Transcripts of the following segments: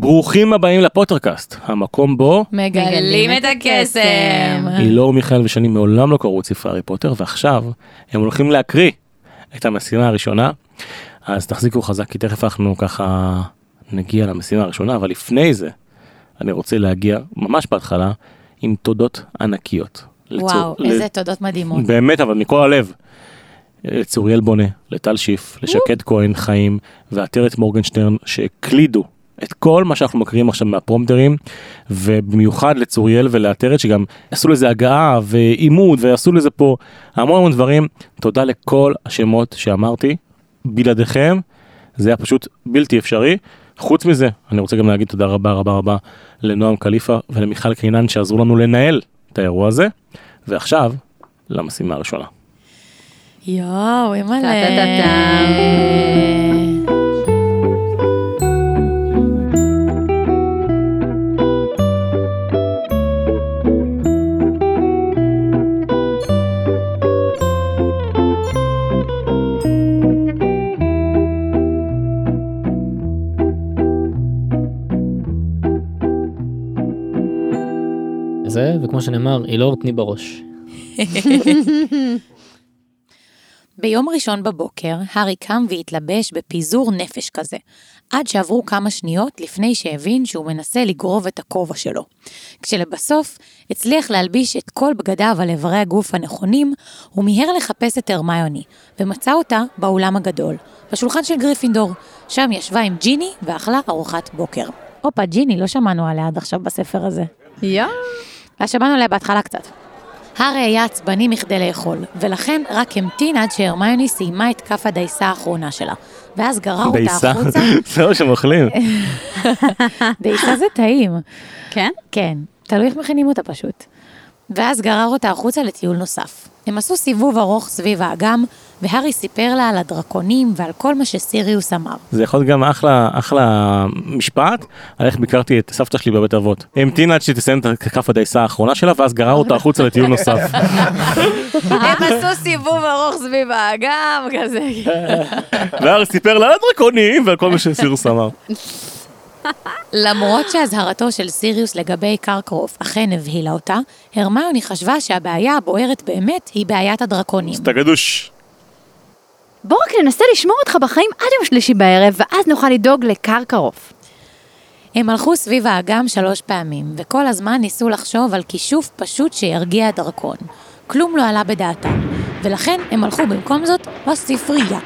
ברוכים הבאים לפוטרקאסט, המקום בו מגלים את הקסם. אילור מיכאל ושני מעולם לא קראו את ספרי הארי פוטר, ועכשיו הם הולכים להקריא את המשימה הראשונה. אז תחזיקו חזק, כי תכף אנחנו ככה נגיע למשימה הראשונה, אבל לפני זה, אני רוצה להגיע ממש בהתחלה עם תודות ענקיות. וואו, לצור- איזה תודות מדהימות. באמת, אבל מכל הלב. לצוריאל בונה, לטל שיף, לשקד כהן חיים ועטרת מורגנשטרן שהקלידו את כל מה שאנחנו מקריאים עכשיו מהפרומטרים ובמיוחד לצוריאל ולעטרת שגם עשו לזה הגעה ועימוד ועשו לזה פה המון המון דברים. תודה לכל השמות שאמרתי, בלעדיכם זה היה פשוט בלתי אפשרי. חוץ מזה, אני רוצה גם להגיד תודה רבה רבה רבה לנועם קליפה ולמיכל קינן שעזרו לנו לנהל את האירוע הזה. ועכשיו, למשימה הראשונה. יואו, אימא'לה. טה-טה-טה-טה. זה, וכמו שנאמר, אילור תני בראש. ביום ראשון בבוקר, הארי קם והתלבש בפיזור נפש כזה, עד שעברו כמה שניות לפני שהבין שהוא מנסה לגרוב את הכובע שלו. כשלבסוף הצליח להלביש את כל בגדיו על איברי הגוף הנכונים, הוא מיהר לחפש את הרמיוני, ומצא אותה באולם הגדול, בשולחן של גריפינדור, שם ישבה עם ג'יני ואכלה ארוחת בוקר. הופה, ג'יני, לא שמענו עליה עד עכשיו בספר הזה. יואו. אז שמענו עליה בהתחלה קצת. הארי היה עצבני מכדי לאכול, ולכן רק המתין עד שהרמיוני סיימה את כף הדייסה האחרונה שלה, ואז גרר אותה דייסה? החוצה. זה מה שהם אוכלים. דייסה זה טעים. כן? כן, תלוי איך מכינים אותה פשוט. ואז גרר אותה החוצה לטיול נוסף. הם עשו סיבוב ארוך סביב האגם, והארי סיפר לה על הדרקונים ועל כל מה שסיריוס אמר. זה יכול להיות גם אחלה אחלה משפט על איך ביקרתי את סבתא שלי בבית אבות. המתינה עד שתסיים את כף הדייסה האחרונה שלה ואז גרר אותה החוצה לטיול נוסף. הם עשו סיבוב ארוך סביב האגם, כזה. והארי סיפר לה על הדרקונים ועל כל מה שסירוס אמר. למרות שאזהרתו של סיריוס לגבי קרקרוף אכן הבהילה אותה, הרמיוני חשבה שהבעיה הבוערת באמת היא בעיית הדרקונים. אתה גדוש. בוא רק ננסה לשמור אותך בחיים עד יום שלישי בערב, ואז נוכל לדאוג לקרקרוף. הם הלכו סביב האגם שלוש פעמים, וכל הזמן ניסו לחשוב על כישוף פשוט שירגיע הדרקון. כלום לא עלה בדעתם, ולכן הם הלכו במקום זאת לספרייה.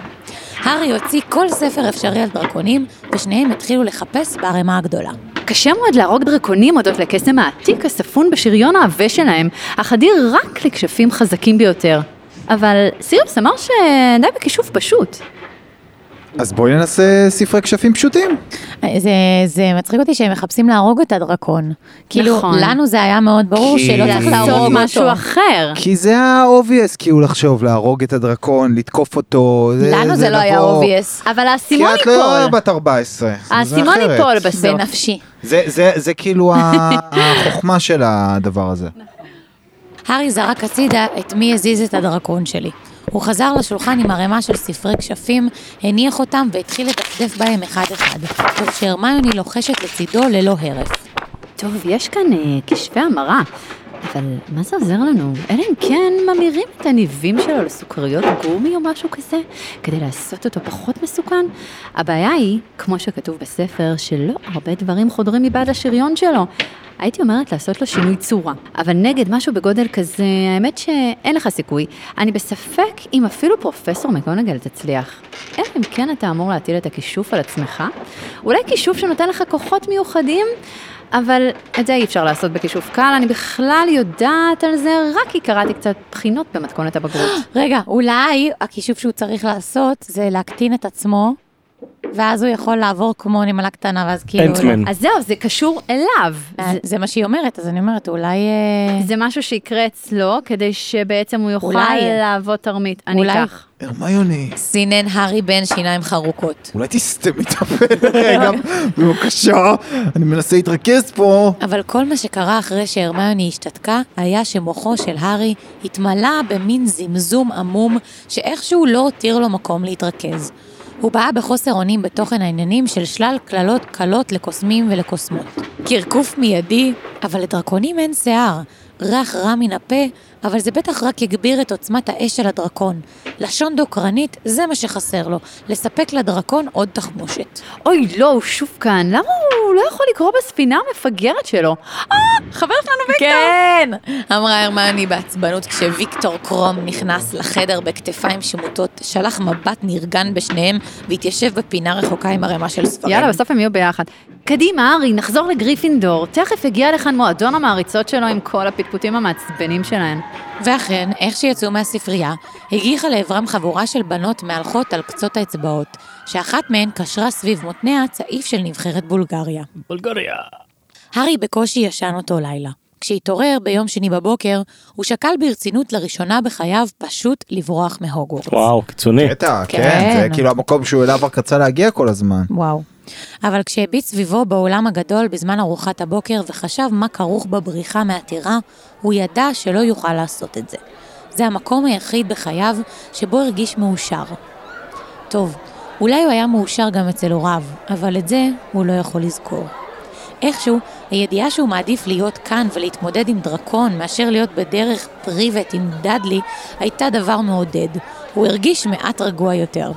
הארי הוציא כל ספר אפשרי על דרקונים, ושניהם התחילו לחפש בערימה הגדולה. קשה מאוד להרוג דרקונים הודות לקסם העתיק הספון בשריון העבה שלהם, אך אדיר רק לכשפים חזקים ביותר. אבל סיריוס אמר שדי בכישוף פשוט. אז בואי ננסה ספרי כשפים פשוטים. זה, זה מצחיק אותי שהם מחפשים להרוג את הדרקון. כאילו, נכון. לנו זה היה מאוד ברור כי- שלא צריך להרוג. משהו אחר. כי זה היה obvious כאילו לחשוב, להרוג את הדרקון, לתקוף אותו. לנו זה לא היה לבוא- obvious. אבל כי האסימון את לא ייפול. בת 14. זה האסימון. ייפול בסוף. בנפשי. זה- זה- זה כאילו ה- החוכמה של הדבר הזה. הארי זרק הצידה את מי הזיז את הדרקון שלי. הוא חזר לשולחן עם ערימה של ספרי כשפים, הניח אותם והתחיל לדפדף בהם אחד-אחד, וכשהרמיוני לוחשת לצידו ללא הרף. טוב, יש כאן אה, כשפי המרה, אבל מה זה עוזר לנו? אלא אם כן ממירים את הניבים שלו לסוכריות גומי או משהו כזה, כדי לעשות אותו פחות מסוכן. הבעיה היא, כמו שכתוב בספר, שלא הרבה דברים חודרים מבעד לשריון שלו. הייתי אומרת לעשות לו שינוי צורה, אבל נגד משהו בגודל כזה, האמת שאין לך סיכוי. אני בספק אם אפילו פרופסור מקונגל תצליח. אלא אם כן אתה אמור להטיל את הכישוף על עצמך, אולי כישוף שנותן לך כוחות מיוחדים, אבל את זה אי אפשר לעשות בכישוף קל, אני בכלל יודעת על זה רק כי קראתי קצת בחינות במתכונת הבגרות. רגע, אולי הכישוף שהוא צריך לעשות זה להקטין את עצמו, ואז הוא יכול לעבור כמו נמלה קטנה, ואז כאילו... אנטמן. אז זהו, זה קשור אליו. אה, זה, זה מה שהיא אומרת, אז אני אומרת, אולי... אה, זה משהו שיקרה אצלו, כדי שבעצם הוא יוכל אולי. להוות תרמית. אני אולי. אקח. הרמיוני, סינן הארי בן שיניים חרוקות. אולי תסתמי את הפה רגע, בבקשה, אני מנסה להתרכז פה. אבל כל מה שקרה אחרי שהרמיוני השתתקה, היה שמוחו של הארי התמלא במין זמזום עמום, שאיכשהו לא הותיר לו מקום להתרכז. הוא באה בחוסר אונים בתוכן העניינים של שלל קללות קלות לקוסמים ולקוסמות. קרקוף מיידי, אבל לדרקונים אין שיער. ריח רע מן הפה, אבל זה בטח רק יגביר את עוצמת האש של הדרקון. לשון דוקרנית, זה מה שחסר לו, לספק לדרקון עוד תחמושת. אוי, לא, הוא שוב כאן. למה הוא לא יכול לקרוא בספינה המפגרת שלו? אה, חבר שלנו ויקטור. כן! אמרה הרמני בעצבנות כשוויקטור קרום נכנס לחדר בכתפיים שמוטות, שלח מבט נרגן בשניהם והתיישב בפינה רחוקה עם ערימה של ספרים. יאללה, בסוף הם יהיו ביחד. קדימה, ארי, נחזור לגריפינדור. תכף יגיע לכאן מועדון המעריצות שלו עם כל הפטפוטים המעצבנים שלהן. ואכן, איך שיצאו מהספרייה, הגיחה לעברם חבורה של בנות מהלכות על קצות האצבעות, שאחת מהן קשרה סביב מותניה צעיף של נבחרת בולגריה. בולגריה. הארי בקושי ישן אותו לילה. כשהתעורר ביום שני בבוקר, הוא שקל ברצינות לראשונה בחייו פשוט לברוח מהוגוורטס. וואו, קיצוני. קטע, כן. כן, זה כאילו המקום שהוא אליו רק רצה להגיע כל הזמן. וואו. אבל כשהביט סביבו באולם הגדול בזמן ארוחת הבוקר וחשב מה כרוך בבריחה מהטירה, הוא ידע שלא יוכל לעשות את זה. זה המקום היחיד בחייו שבו הרגיש מאושר. טוב, אולי הוא היה מאושר גם אצל הוריו, אבל את זה הוא לא יכול לזכור. איכשהו, הידיעה שהוא מעדיף להיות כאן ולהתמודד עם דרקון מאשר להיות בדרך פריבט עם דאדלי, הייתה דבר מעודד. הוא הרגיש מעט רגוע יותר.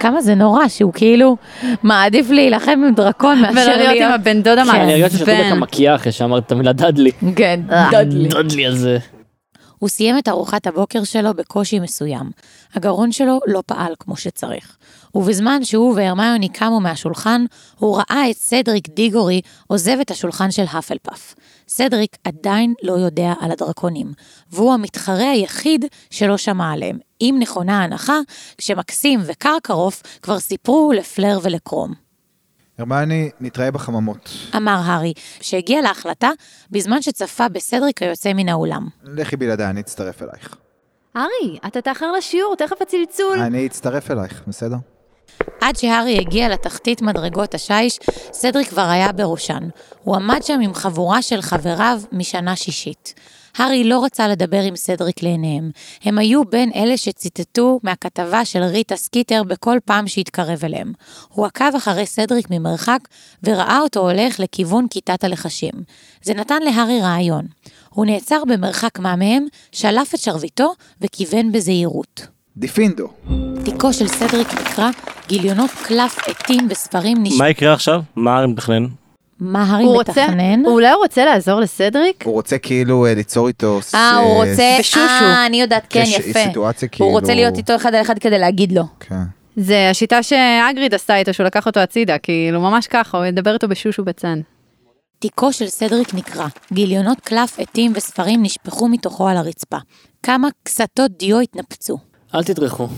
כמה זה נורא שהוא כאילו מעדיף להילחם עם דרקון מאשר להיות עם הבן דוד אני הרגשתי המעצבן. ששתו לך מקיאה אחרי שאמרת את המילה דאדלי. כן, דאדלי. דאדלי הזה. הוא סיים את ארוחת הבוקר שלו בקושי מסוים. הגרון שלו לא פעל כמו שצריך. ובזמן שהוא והרמיוני קמו מהשולחן, הוא ראה את סדריק דיגורי עוזב את השולחן של האפלפף. סדריק עדיין לא יודע על הדרקונים, והוא המתחרה היחיד שלא שמע עליהם. אם נכונה ההנחה, כשמקסים וקרקרוף כבר סיפרו לפלר ולקרום. הרמני, נתראה בחממות. אמר הארי, שהגיע להחלטה בזמן שצפה בסדריק היוצא מן האולם. לכי בלעדיי, אני אצטרף אלייך. הארי, אתה תאחר לשיעור, תכף הצלצול. אני אצטרף אלייך, בסדר? עד שהארי הגיע לתחתית מדרגות השיש, סדריק כבר היה בראשן. הוא עמד שם עם חבורה של חבריו משנה שישית. הארי לא רצה לדבר עם סדריק לעיניהם. הם היו בין אלה שציטטו מהכתבה של ריטה סקיטר בכל פעם שהתקרב אליהם. הוא עקב אחרי סדריק ממרחק, וראה אותו הולך לכיוון כיתת הלחשים. זה נתן להארי רעיון. הוא נעצר במרחק מה מהם, שלף את שרביטו וכיוון בזהירות. דיפינדו. תיקו של סדריק נקרא גיליונות קלף עטים בספרים נש... מה יקרה עכשיו? מה הארי מתכנן? מה הארי הוא רוצה, מתכנן? אולי הוא רוצה לעזור לסדריק? הוא רוצה כאילו אה, ליצור איתו... אה, הוא רוצה... בשושו. אה, אני יודעת, כן, יפה. סיטואציה הוא רוצה כאילו- להיות איתו אחד על אחד כדי להגיד לו. כן. זה השיטה שאגריד עשתה איתו, שהוא לקח אותו הצידה, כאילו ממש ככה, הוא ידבר איתו בשושו בצאן. תיקו של סדריק נקרע. גיליונות קלף עטים וספרים נשפכו מתוכו על הרצפה. כמה קסתות דיו התנפצו. אל תדרכו.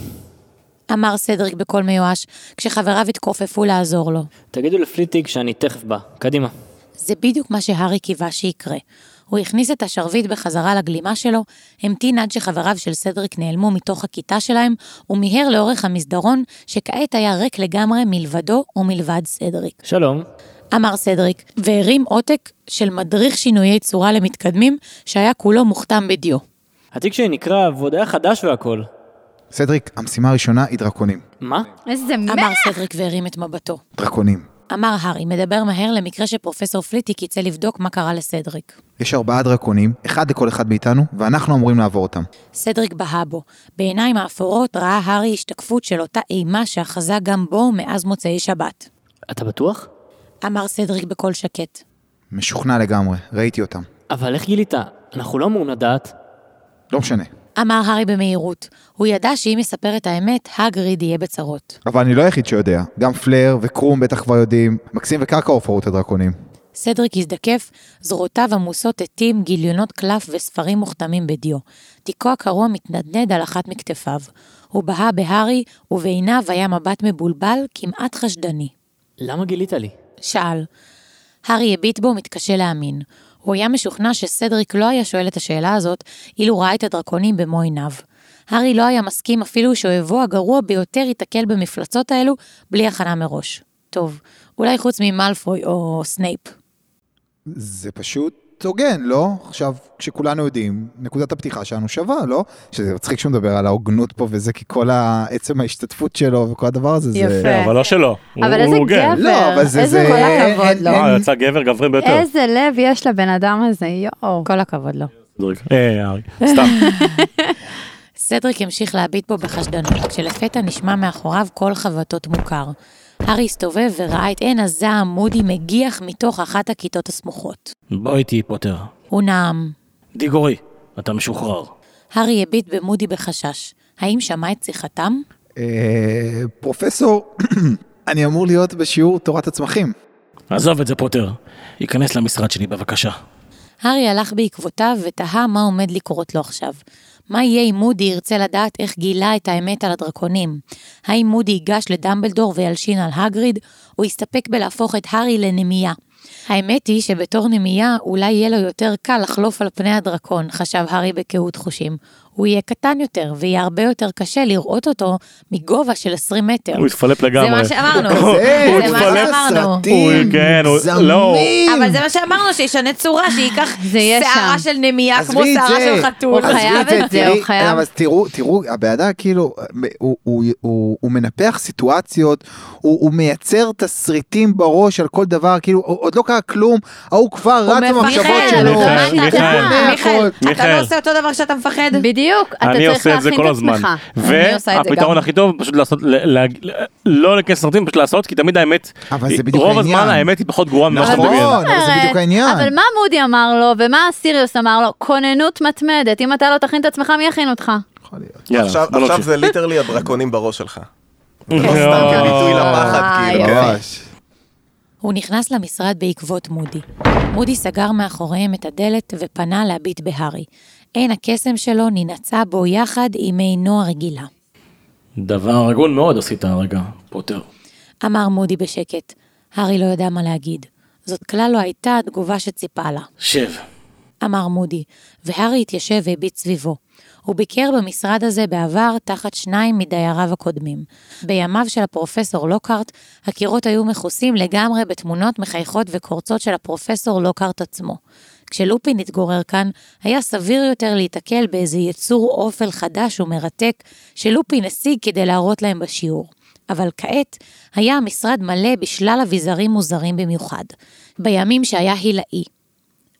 אמר סדריק בקול מיואש, כשחבריו התכופפו לעזור לו. תגידו לפליטיג שאני תכף בא. קדימה. זה בדיוק מה שהארי קיווה שיקרה. הוא הכניס את השרביט בחזרה לגלימה שלו, המתין עד שחבריו של סדריק נעלמו מתוך הכיתה שלהם, ומיהר לאורך המסדרון, שכעת היה ריק לגמרי מלבדו ומלבד סדריק. שלום. אמר סדריק, והרים עותק של מדריך שינויי צורה למתקדמים, שהיה כולו מוכתם בדיו. התיק שלי נקרע, ועוד היה חדש והכל. סדריק, המשימה הראשונה היא דרקונים. מה? איזה מ... אמר סדריק והרים את מבטו. דרקונים. אמר הארי, מדבר מהר למקרה שפרופסור פליטיק יצא לבדוק מה קרה לסדריק. יש ארבעה דרקונים, אחד לכל אחד מאיתנו, ואנחנו אמורים לעבור אותם. סדריק בהה בו. בעיניים האפורות ראה הארי השתקפות של אותה אימה שאחזה גם בו מאז מוצאי שבת. אתה בטוח? אמר סדריק בקול שקט. משוכנע לגמרי, ראיתי אותם. אבל איך גילית? אנחנו לא אמורים לדעת. לא משנה. אמר הארי במהירות. הוא ידע שאם יספר את האמת, הגריד יהיה בצרות. אבל אני לא היחיד שיודע. גם פלר וקרום בטח כבר יודעים. מקסים וקרקעוף ראו את הדרקונים. סדריק הזדקף, זרועותיו עמוסות עטים, גיליונות קלף וספרים מוכתמים בדיו. תיקו הקרוע מתנדנד על אחת מכתפיו. הוא בהה בהארי, ובעיניו היה מבט מבולבל, כמעט חשדני. למה גילית לי? שאל. הארי הביט בו, מתקשה להאמין. הוא היה משוכנע שסדריק לא היה שואל את השאלה הזאת, אילו ראה את הדרקונים במו עיניו. הארי לא היה מסכים אפילו שאויבו הגרוע ביותר ייתקל במפלצות האלו, בלי הכנה מראש. טוב, אולי חוץ ממלפוי או סנייפ. זה פשוט הוגן, לא? עכשיו, כשכולנו יודעים, נקודת הפתיחה שלנו שווה, לא? שזה מצחיק שהוא מדבר על ההוגנות פה וזה, כי כל ה- עצם ההשתתפות שלו וכל הדבר הזה, זה... יפה. אבל לא שלו. הוא- אבל איזה הוגן. גבר. לא, אבל זה... איזה זה... כל אין- הכבוד לו. אה, אין- יצא גבר גברי ביותר. איזה לב יש לבן אדם הזה, יואו. כל הכבוד לו. אה, סתם. סדריק המשיך להביט בו בחשדנות, כשלפתע נשמע מאחוריו קול חבטות מוכר. הארי הסתובב וראה את עין הזעם מודי מגיח מתוך אחת הכיתות הסמוכות. בוא איתי, פוטר. הוא נאם. דיגורי, אתה משוחרר. הארי הביט במודי בחשש. האם שמע את שיחתם? אה, פרופסור, אני אמור להיות בשיעור תורת הצמחים. עזוב את זה, פוטר. ייכנס למשרד שלי, בבקשה. הארי הלך בעקבותיו ותהה מה עומד לקרות לו עכשיו. מה יהיה אם מודי ירצה לדעת איך גילה את האמת על הדרקונים? האם מודי ייגש לדמבלדור וילשין על הגריד, או יסתפק בלהפוך את הארי לנמייה? האמת היא שבתור נמייה אולי יהיה לו יותר קל לחלוף על פני הדרקון, חשב הארי בקהות חושים. הוא יהיה קטן יותר, ויהיה הרבה יותר קשה לראות אותו מגובה של 20 מטר. הוא התפלפ לגמרי. זה מה שאמרנו. זה, זה מה. שאמרנו. סרטים, הוא- כן, הוא- לא. זמים. אבל זה מה שאמרנו, שישנה צורה, שייקח שערה. של נמייה כמו שערה זה. של חתול. הוא חייב את זה, הוא חייב. אבל תראו, תראו, הבן אדם כאילו, הוא- מנפח סיטואציות, הוא מייצר תסריטים בראש על כל דבר, כאילו, עוד לא קרה כלום, ההוא כבר רץ מפחד, במחשבות שלו. מיכאל, הוא. קונה מיכאל. אתה. לא עושה אותו דבר כשאתה מפחד? בדיוק, אתה אני צריך להכין את. עצמך. אני עושה את זה והפתרון גם. הכי טוב פשוט לעשות, לא להיכנס לסרטים, פשוט לעשות, כי תמיד האמת, בדיוק רוב. הזמן האמת היא פחות גרועה ממה שאתה נכון. מדמיין. אבל זה בדיוק העניין. אבל מה מודי אמר לו, ומה סיריוס אמר לו? כוננות מתמדת, אם אתה לא תכין את עצמך, מי יכין אותך? יכול להיות. יאללה, עכשיו. זה ליטרלי הדרקונים בראש שלך. לא יואו. סתם כביטוי לפחד, כאילו. הוא נכנס למשרד בעקבות מודי. מודי סגר מאחוריהם את הדלת ופנה להביט בהארי. עין הקסם שלו ננעצה בו יחד עם עינו הרגילה. דבר הגון מאוד עשית הרגע, פוטר. אמר מודי בשקט. הארי לא ידע מה להגיד. זאת כלל לא הייתה התגובה שציפה לה. שב. אמר מודי, והארי התיישב והביט סביבו. הוא ביקר במשרד הזה בעבר תחת שניים מדייריו הקודמים. בימיו של הפרופסור לוקארט, הקירות היו מכוסים לגמרי בתמונות מחייכות וקורצות של הפרופסור לוקארט עצמו. כשלופין התגורר כאן, היה סביר יותר להיתקל באיזה יצור אופל חדש ומרתק שלופין השיג כדי להראות להם בשיעור. אבל כעת היה המשרד מלא בשלל אביזרים מוזרים במיוחד. בימים שהיה הילאי,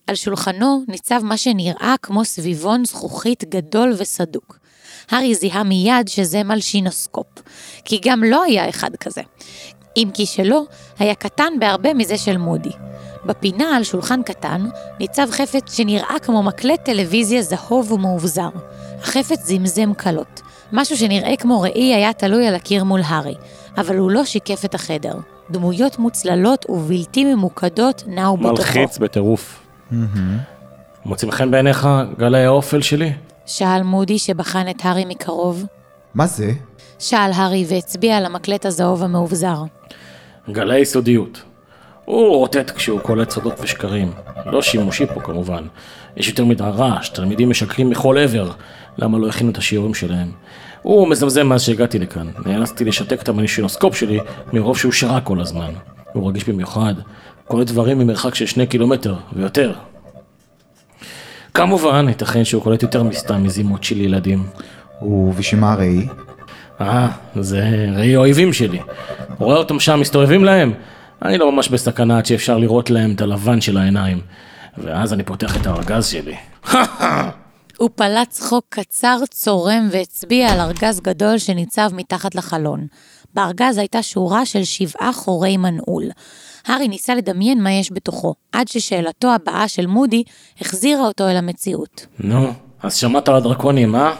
על שולחנו ניצב מה שנראה כמו סביבון זכוכית גדול וסדוק. הארי זיהה מיד שזה מלשינוסקופ, כי גם לא היה אחד כזה. אם כי שלו היה קטן בהרבה מזה של מודי. בפינה על שולחן קטן ניצב חפץ שנראה כמו מקלט טלוויזיה זהוב ומאובזר. החפץ זמזם קלות. משהו שנראה כמו ראי היה תלוי על הקיר מול הארי, אבל הוא לא שיקף את החדר. דמויות מוצללות ובלתי ממוקדות נעו בתוכו. מלחיץ בטירוף. מוצאים חן בעיניך גלי האופל שלי? שאל מודי שבחן את הארי מקרוב. מה זה? שאל הארי והצביע על המקלט הזהוב המאובזר. גלי סודיות. הוא רוטט כשהוא קולט סודות ושקרים. לא שימושי פה כמובן. יש יותר מדי רעש, תלמידים משקרים מכל עבר. למה לא הכינו את השיעורים שלהם? הוא מזמזם מאז שהגעתי לכאן. נאלצתי לשתק את המנישינוסקופ שלי מרוב שהוא שרה כל הזמן. הוא רגיש במיוחד. קולט דברים ממרחק של שני קילומטר ויותר. כמובן, ייתכן שהוא קולט יותר מסתם מזימות של ילדים. ובשביל מה הראי? אה, זה ראי האויבים שלי. רואה אותם שם מסתובבים להם? אני לא ממש בסכנה עד שאפשר לראות להם את הלבן של העיניים. ואז אני פותח את הארגז שלי. הוא פלט צחוק קצר, צורם והצביע על ארגז גדול שניצב מתחת לחלון. בארגז הייתה שורה של שבעה חורי מנעול. הארי ניסה לדמיין מה יש בתוכו, עד ששאלתו הבאה של מודי החזירה אותו אל המציאות. נו, אז שמעת על הדרקונים, אה?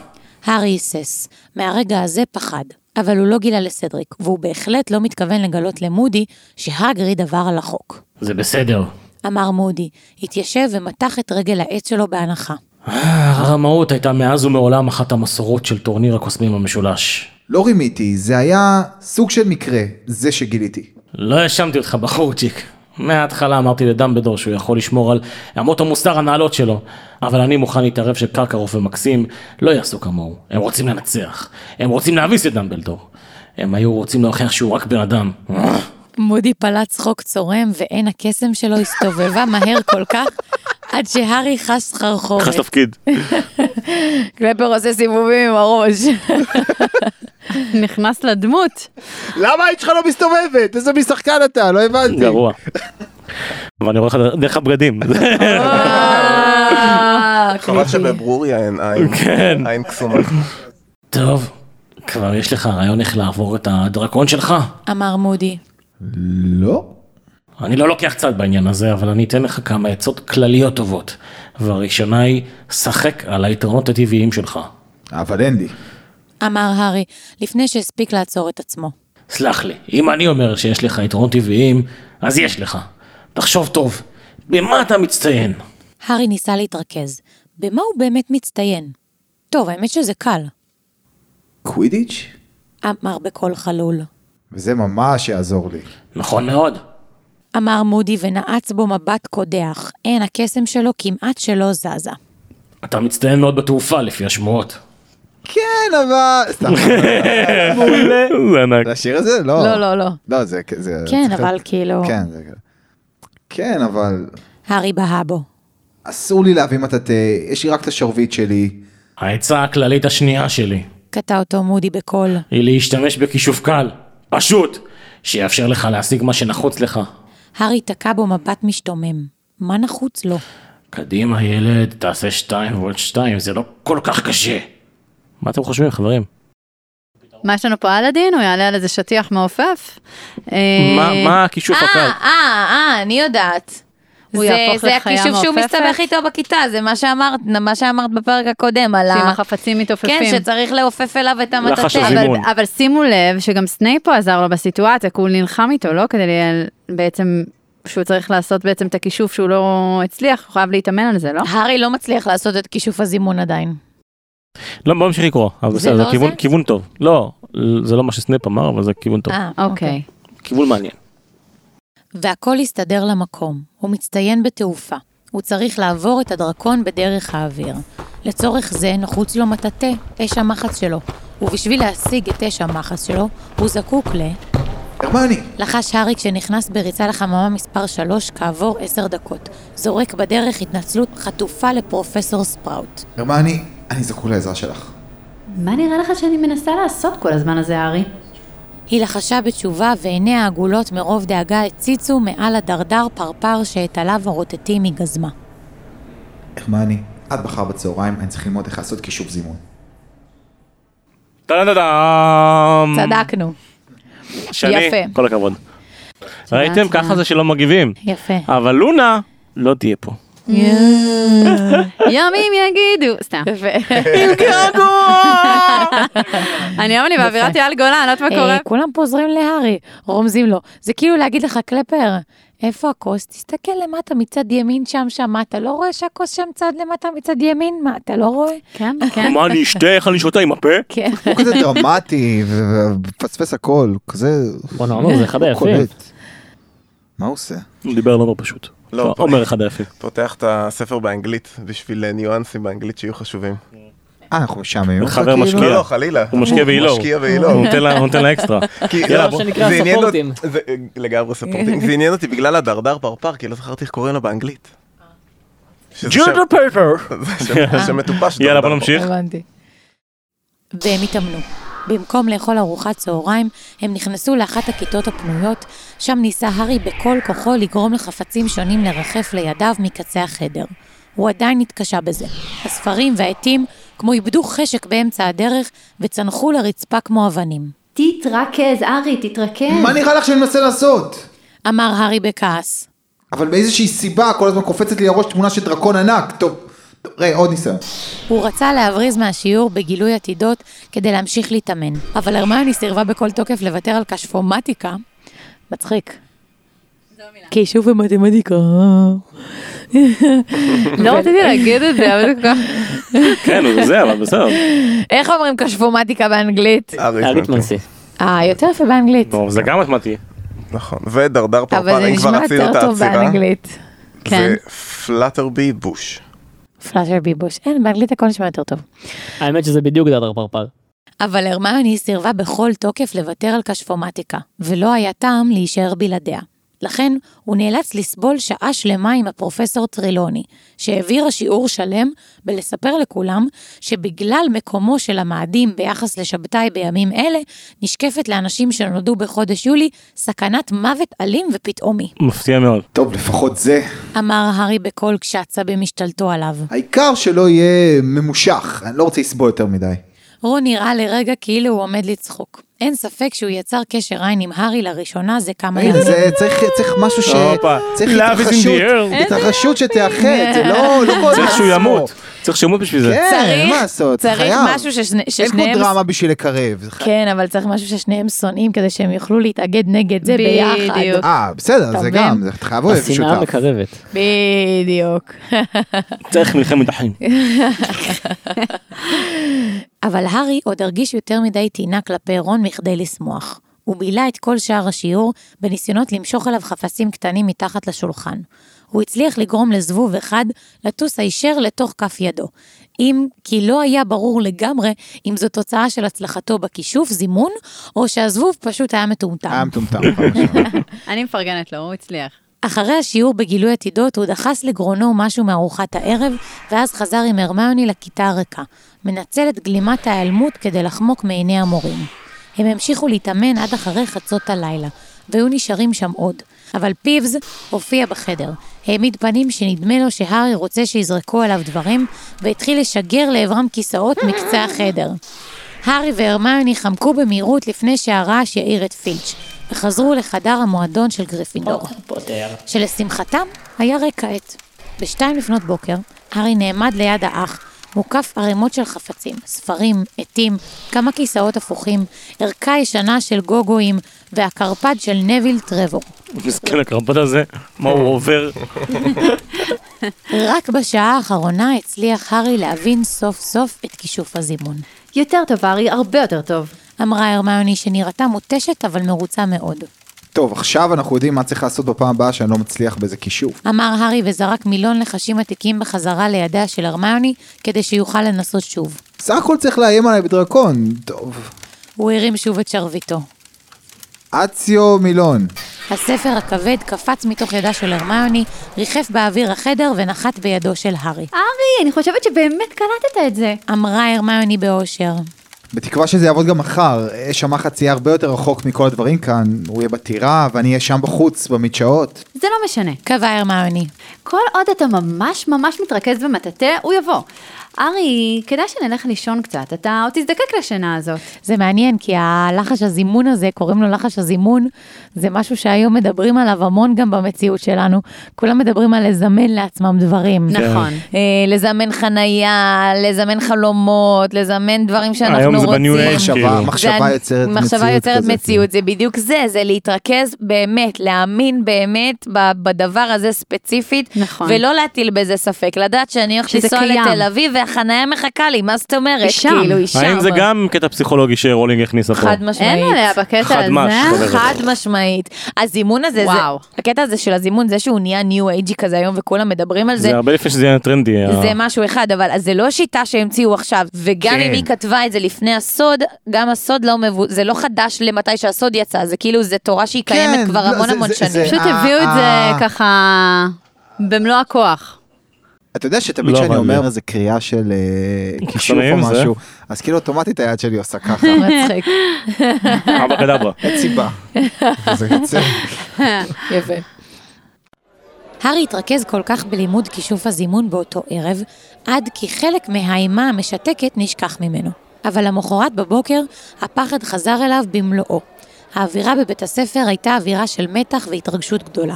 הארי היסס. מהרגע הזה פחד. אבל הוא לא גילה לסדריק, והוא בהחלט לא מתכוון לגלות למודי שהגריד עבר על החוק. זה בסדר. אמר מודי, התיישב ומתח את רגל העץ שלו בהנחה. אה, הרמאות הייתה מאז ומעולם אחת המסורות של טורניר הקוסמים המשולש. לא רימיתי, זה היה סוג של מקרה, זה שגיליתי. לא האשמתי אותך בחורצ'יק. מההתחלה אמרתי לדמבלדור שהוא יכול לשמור על אמות המוסר הנעלות שלו, אבל אני מוכן להתערב שקרקרוף ומקסים לא יעשו כמוהו. הם רוצים לנצח. הם רוצים להביס את דמבלדור. הם היו רוצים להוכיח שהוא רק בן אדם. מודי פלט צחוק צורם ועין הקסם שלו הסתובבה מהר כל כך, עד שהארי חש סחרחורת. חש תפקיד. קלפר עושה סיבובים עם הראש. נכנס לדמות. למה היית שלך לא מסתובבת? איזה מי שחקן אתה? לא הבנתי. גרוע. אבל אני רואה לך דרך הבגדים. אה, חבל שבברוריה אין עין, כן. עין קסומה. טוב, כבר יש לך רעיון איך לעבור את הדרקון שלך? אמר מודי. לא. אני לא לוקח צד בעניין הזה, אבל אני אתן לך כמה עצות כלליות טובות. והראשונה היא, שחק על היתרונות הטבעיים שלך. אבל אין לי. אמר הארי, לפני שהספיק לעצור את עצמו. סלח לי, אם אני אומר שיש לך יתרונות טבעיים, אז יש לך. תחשוב טוב, במה אתה מצטיין? הארי ניסה להתרכז. במה הוא באמת מצטיין? טוב, האמת שזה קל. קווידיץ'? אמר בקול חלול. וזה ממש יעזור לי. נכון מאוד. אמר מודי ונעץ בו מבט קודח. עין הקסם שלו כמעט שלא זזה. אתה מצטיין מאוד בתעופה לפי השמועות. כן, אבל... סתם. זה ענק. לשיר את זה? לא. לא, לא, לא. לא, זה... זה- כן, אבל כאילו... כן, זה... כן, אבל... הארי בהה בו. אסור לי להביא מטאטא, יש לי רק את השרביט שלי. העצה הכללית השנייה שלי קטע אותו מודי בקול. היא להשתמש בכישוף קל, פשוט, שיאפשר לך להשיג מה שנחוץ לך. הארי תקע בו מבט משתומם. מה נחוץ לו? קדימה ילד, תעשה שתיים ועוד שתיים, זה לא כל כך קשה. מה אתם חושבים חברים? מה יש לנו פה אלאדין? הוא יעלה על איזה שטיח מעופף? אה, מה מה הכישוף הקל? אה, אה, אני יודעת. הוא זה, יהפוך זה לחיה הכישוף שהוא מעופפת? מסתבך איתו בכיתה, זה מה שאמרת, מה שאמרת בפרק הקודם על שעם ה... החפצים מתעופפים. כן, שצריך לעופף אליו את. הזימון. אבל, אבל שימו לב שגם סנייפ פה עזר לו בסיטואציה, כי הוא נלחם איתו, לא? כדי בעצם, שהוא צריך לעשות בעצם את הכישוף שהוא לא הצליח, הוא חייב להתאמן על זה, לא? הארי לא מצליח לעשות את כישוף הזימון עדיין. לא, בוא נמשיך לקרוא, אבל זה בסדר, לא זה כיוון- זה? כיוון טוב. לא, זה לא מה שסנאפ אמר, אבל זה כיוון טוב. אה, אוקיי. כיוון מעניין. והכל הסתדר למקום. הוא מצטיין בתעופה. הוא צריך לעבור את הדרקון בדרך האוויר. לצורך זה נחוץ לו מטאטא, אש המחץ שלו. ובשביל להשיג את אש המחץ שלו, הוא זקוק ל... הרמני, לחש הארי כשנכנס בריצה לחממה מספר 3 כעבור 10 דקות. זורק בדרך התנצלות חטופה לפרופסור ספראוט. הרמיוני, אני זקוק לעזרה שלך. מה נראה לך שאני מנסה לעשות כל הזמן הזה, הארי? היא לחשה בתשובה ועיניה העגולות מרוב דאגה הציצו מעל הדרדר פרפר שאת עליו הרוטטים מגזמה. הרמיוני, עד מחר בצהריים אני צריך ללמוד איך לעשות כישוף זימון. טה-דה-דה-דם. צדקנו. שני, יפה. כל הכבוד. ראיתם? ככה זה שלא מגיבים. יפה. אבל לונה לא תהיה פה. ימים יגידו, סתם. אני היום אני באווירת אייל גולן, לא יודעת מה קורה. אה, כולם פה עוזרים להארי, רומזים לו. זה כאילו להגיד לך, קלפר, איפה הכוס? תסתכל למטה מצד ימין שם שם, מה, אתה לא רואה שהכוס שם צד למטה מצד ימין? מה, אתה לא רואה? כן, כן. מה אני אשתה? איך אני שותה עם הפה? כן. הוא כזה דרמטי ומפספס הכל, כזה... בוא נאמר, זה אחד היפים. מה הוא עושה? הוא דיבר לא פשוט. לא, אומר אחד היפים. פותח את הספר באנגלית בשביל אה, ניואנסים באנגלית שיהיו חשובים. אה, אנחנו משעממים אותך חבר? משקיע. לא, לא, חלילה. הוא משקיע בהילור. משקיע הוא בהילור. נותן לה- הוא נותן לה אקסטרה. לא, לגמרי ספורטים. זה עניין אותי בגלל הדרדר פרפר, כי לא זכרתי איך קוראים לו באנגלית. שם- ג'ורדן פייפר. זה שם- שם מטופש. יאללה בוא נמשיך. הבנתי. והם התאמנו. במקום לאכול ארוחת צהריים, הם נכנסו לאחת הכיתות הפנויות, שם ניסה הארי בכל כוחו לגרום לחפצים שונים לרחף לידיו מקצה החדר. הוא עדיין התקשה בזה. הספרים והעטים כמו איבדו חשק באמצע הדרך וצנחו לרצפה כמו אבנים. תתרכז, ארי, תתרכז. מה נראה לך שאני מנסה לעשות? אמר הארי בכעס. אבל מאיזושהי סיבה כל הזמן קופצת לי לראש תמונה של דרקון ענק. טוב, רגע, עוד ניסיון. הוא רצה להבריז מהשיעור בגילוי עתידות כדי להמשיך להתאמן, אבל הרמיוני סירבה בכל תוקף לוותר על כשפומטיקה. מצחיק. כישוף במתמטיקה. לא רציתי להגיד את זה, אבל זה כל כך... כן, הוא זה, אבל בסדר. איך אומרים כשפומטיקה באנגלית? אריתמנסי. אה, יותר יפה באנגלית. זה גם מתמטי. נכון. ודרדר אבל פרפר, זה אם כבר נשמע רצינו את יותר טוב העצירה, באנגלית. כן. זה פלאטרבי בוש. פלאשר ביבוש. אין, באנגלית הכל נשמע יותר טוב. האמת שזה בדיוק דרדר פרפר. אבל הרמיוני סירבה בכל תוקף לוותר על כשפומטיקה, ולא היה טעם להישאר בלעדיה. לכן הוא נאלץ לסבול שעה שלמה עם הפרופסור טרילוני, שהעבירה שיעור שלם בלספר לכולם שבגלל מקומו של המאדים ביחס לשבתאי בימים אלה, נשקפת לאנשים שנולדו בחודש יולי סכנת מוות אלים ופתאומי. מפתיע מאוד. טוב, לפחות זה. אמר הארי בקול כשעצבים השתלטו עליו. העיקר שלא יהיה ממושך, אני לא רוצה לסבול יותר מדי. רון נראה לרגע כאילו הוא עומד לצחוק. אין ספק שהוא יצר קשר עין עם הארי לראשונה זה כמה ימים. זה צריך, צריך משהו ש... צריך התרחשות. התרחשות שתאחד, זה לא, לא כל צריך שהוא. ימות. צריך שהוא ימות בשביל זה. כן, צריך- אין מה לעשות, צריך חייב. משהו ששני- אין כמו ששניהם... דרמה בשביל לקרב. זה. כן, אבל צריך משהו ששניהם שונאים כדי שהם יוכלו להתאגד נגד זה ביחד. בדיוק. אה, בסדר, זה מבין? גם, זה חייב אוהב השנאה שותף. מקרבת. בדיוק. צריך מלחמת אחים. אבל הארי עוד הרגיש יותר מדי טינה כלפי רון מכדי לשמוח. הוא בילה את כל שער השיעור בניסיונות למשוך אליו חפצים קטנים מתחת לשולחן. הוא הצליח לגרום לזבוב אחד לטוס הישר לתוך כף ידו. אם כי לא היה ברור לגמרי אם זו תוצאה של הצלחתו בכישוף זימון, או שהזבוב פשוט היה מטומטם. היה מטומטם. אני מפרגנת לו, הוא הצליח. אחרי השיעור בגילוי עתידות, הוא דחס לגרונו משהו מארוחת הערב, ואז חזר עם הרמיוני לכיתה הריקה, מנצל את גלימת ההיעלמות כדי לחמוק מעיני המורים. הם המשיכו להתאמן עד אחרי חצות הלילה, והיו נשארים שם עוד. אבל פיבס הופיע בחדר, העמיד פנים שנדמה לו שהארי רוצה שיזרקו עליו דברים, והתחיל לשגר לעברם כיסאות מקצה החדר. הארי והרמיוני חמקו במהירות לפני שהרעש יאיר את פילץ', וחזרו לחדר המועדון של גריפינדור. שלשמחתם היה ריק כעת. בשתיים לפנות בוקר, הארי נעמד ליד האח, מוקף ערימות של חפצים, ספרים, עטים, כמה כיסאות הפוכים, ערכה ישנה של גוגואים, והקרפד של נביל טרבור. מסכן הקרפד הזה, מה הוא עובר. רק בשעה האחרונה הצליח הארי להבין סוף סוף את כישוף הזימון. יותר טוב, ארי, הרבה יותר טוב. אמרה הרמיוני שנראתה מותשת אבל מרוצה מאוד. טוב, עכשיו אנחנו יודעים מה צריך לעשות בפעם הבאה שאני לא מצליח באיזה קישור. אמר הארי וזרק מילון לחשים עתיקים בחזרה לידיה של הרמיוני כדי שיוכל לנסות שוב. סך הכל צריך לאיים עליי בדרקון. טוב. הוא הרים שוב את שרביטו. אציו מילון. הספר הכבד קפץ מתוך ידה של הרמיוני, ריחף באוויר החדר ונחת בידו של הארי. ארי, אני חושבת שבאמת קלטת את זה. אמרה הרמיוני באושר. בתקווה שזה יעבוד גם מחר. אש המחץ יהיה הרבה יותר רחוק מכל הדברים כאן. הוא יהיה בטירה ואני אהיה שם בחוץ, במדשאות. זה לא משנה. קבע הרמיוני. כל עוד אתה ממש ממש מתרכז במטאטא, הוא יבוא. ארי, כדאי שנלך לישון קצת, אתה עוד תזדקק לשינה הזאת. זה מעניין, כי הלחש הזימון הזה, קוראים לו לחש הזימון, זה משהו שהיום מדברים עליו המון גם במציאות שלנו. כולם מדברים על לזמן לעצמם דברים. נכון. אה, לזמן חנייה, לזמן חלומות, לזמן דברים שאנחנו היום זה רוצים. בניו אייג' מחשבה, כאילו. מחשבה יוצרת מציאות. מחשבה יוצרת כזאת. מציאות, זה בדיוק זה, זה להתרכז באמת, להאמין באמת בדבר הזה ספציפית, נכון. ולא להטיל בזה ספק, לדעת שאני הולכת לנסוע. לתל אביב והחניה מחכה לי, מה זאת אומרת? היא שם. כאילו, היא שם. האם זה גם קטע פסיכולוגי שרולינג הכניסה פה? חד משמעית. אין עליה בקטע הזה. חד משמעית. הזימון הזה, זה, וואו. הקטע הזה של הזימון, זה שהוא נהיה ניו אייג'י כזה היום וכולם מדברים על זה, זה הרבה לפני שזה יהיה טרנדי. זה משהו אחד, אבל זה לא שיטה שהמציאו עכשיו, וגם כן. אם היא כתבה את זה לפני הסוד, גם הסוד לא מבו... זה לא חדש למתי שהסוד יצא, זה כאילו, זה תורה שהיא קיימת כן, כבר לא, המון זה- המון זה- שנים. זה- פשוט אה, הביאו את אה. זה ככה במלוא הכוח. אתה יודע שתמיד לא, כשאני אומר איזה קריאה של אה, כישוף או? משהו, אז כאילו אוטומטית היד שלי עושה ככה. מצחיק, אבא קדברה. אין סיבה. זה יוצא. יפה. הארי התרכז כל כך בלימוד כישוף הזימון באותו ערב, עד כי חלק מהאימה המשתקת נשכח ממנו. אבל למחרת בבוקר, הפחד חזר אליו במלואו. האווירה בבית הספר הייתה אווירה של מתח והתרגשות גדולה.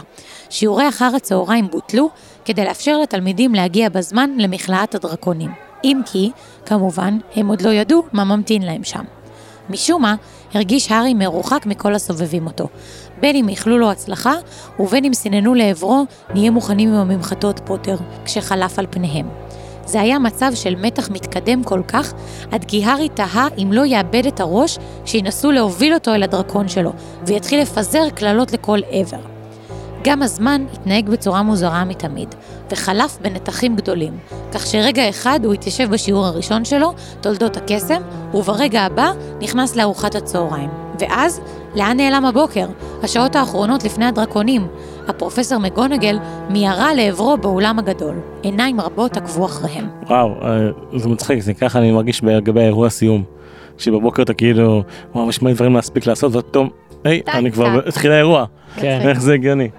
שיעורי אחר הצהריים בוטלו כדי לאפשר לתלמידים להגיע בזמן למכלאת הדרקונים. אם כי, כמובן, הם עוד לא ידעו מה ממתין להם שם. משום מה, הרגיש הארי מרוחק מכל הסובבים אותו. בין אם איחלו לו הצלחה, ובין אם סיננו לעברו, נהיה מוכנים עם הממחטות פוטר, כשחלף על פניהם. זה היה מצב של מתח מתקדם כל כך, עד כי הארי תהה אם לא יאבד את הראש כשינסו להוביל אותו אל הדרקון שלו, ויתחיל לפזר קללות לכל עבר. גם הזמן התנהג בצורה מוזרה מתמיד, וחלף בנתחים גדולים, כך שרגע אחד הוא התיישב בשיעור הראשון שלו, תולדות הקסם, וברגע הבא נכנס לארוחת הצהריים. ואז לאן נעלם הבוקר? השעות האחרונות לפני הדרקונים. הפרופסור מגונגל מיהרה לעברו באולם הגדול. עיניים רבות עקבו אחריהם. וואו, אה, זה מצחיק, זה ככה אני מרגיש לגבי האירוע סיום. שבבוקר אתה כאילו, וואו, יש מלא דברים להספיק לעשות, ופתאום, היי, אני כבר. התחיל האירוע. כן. איך זה הגיוני?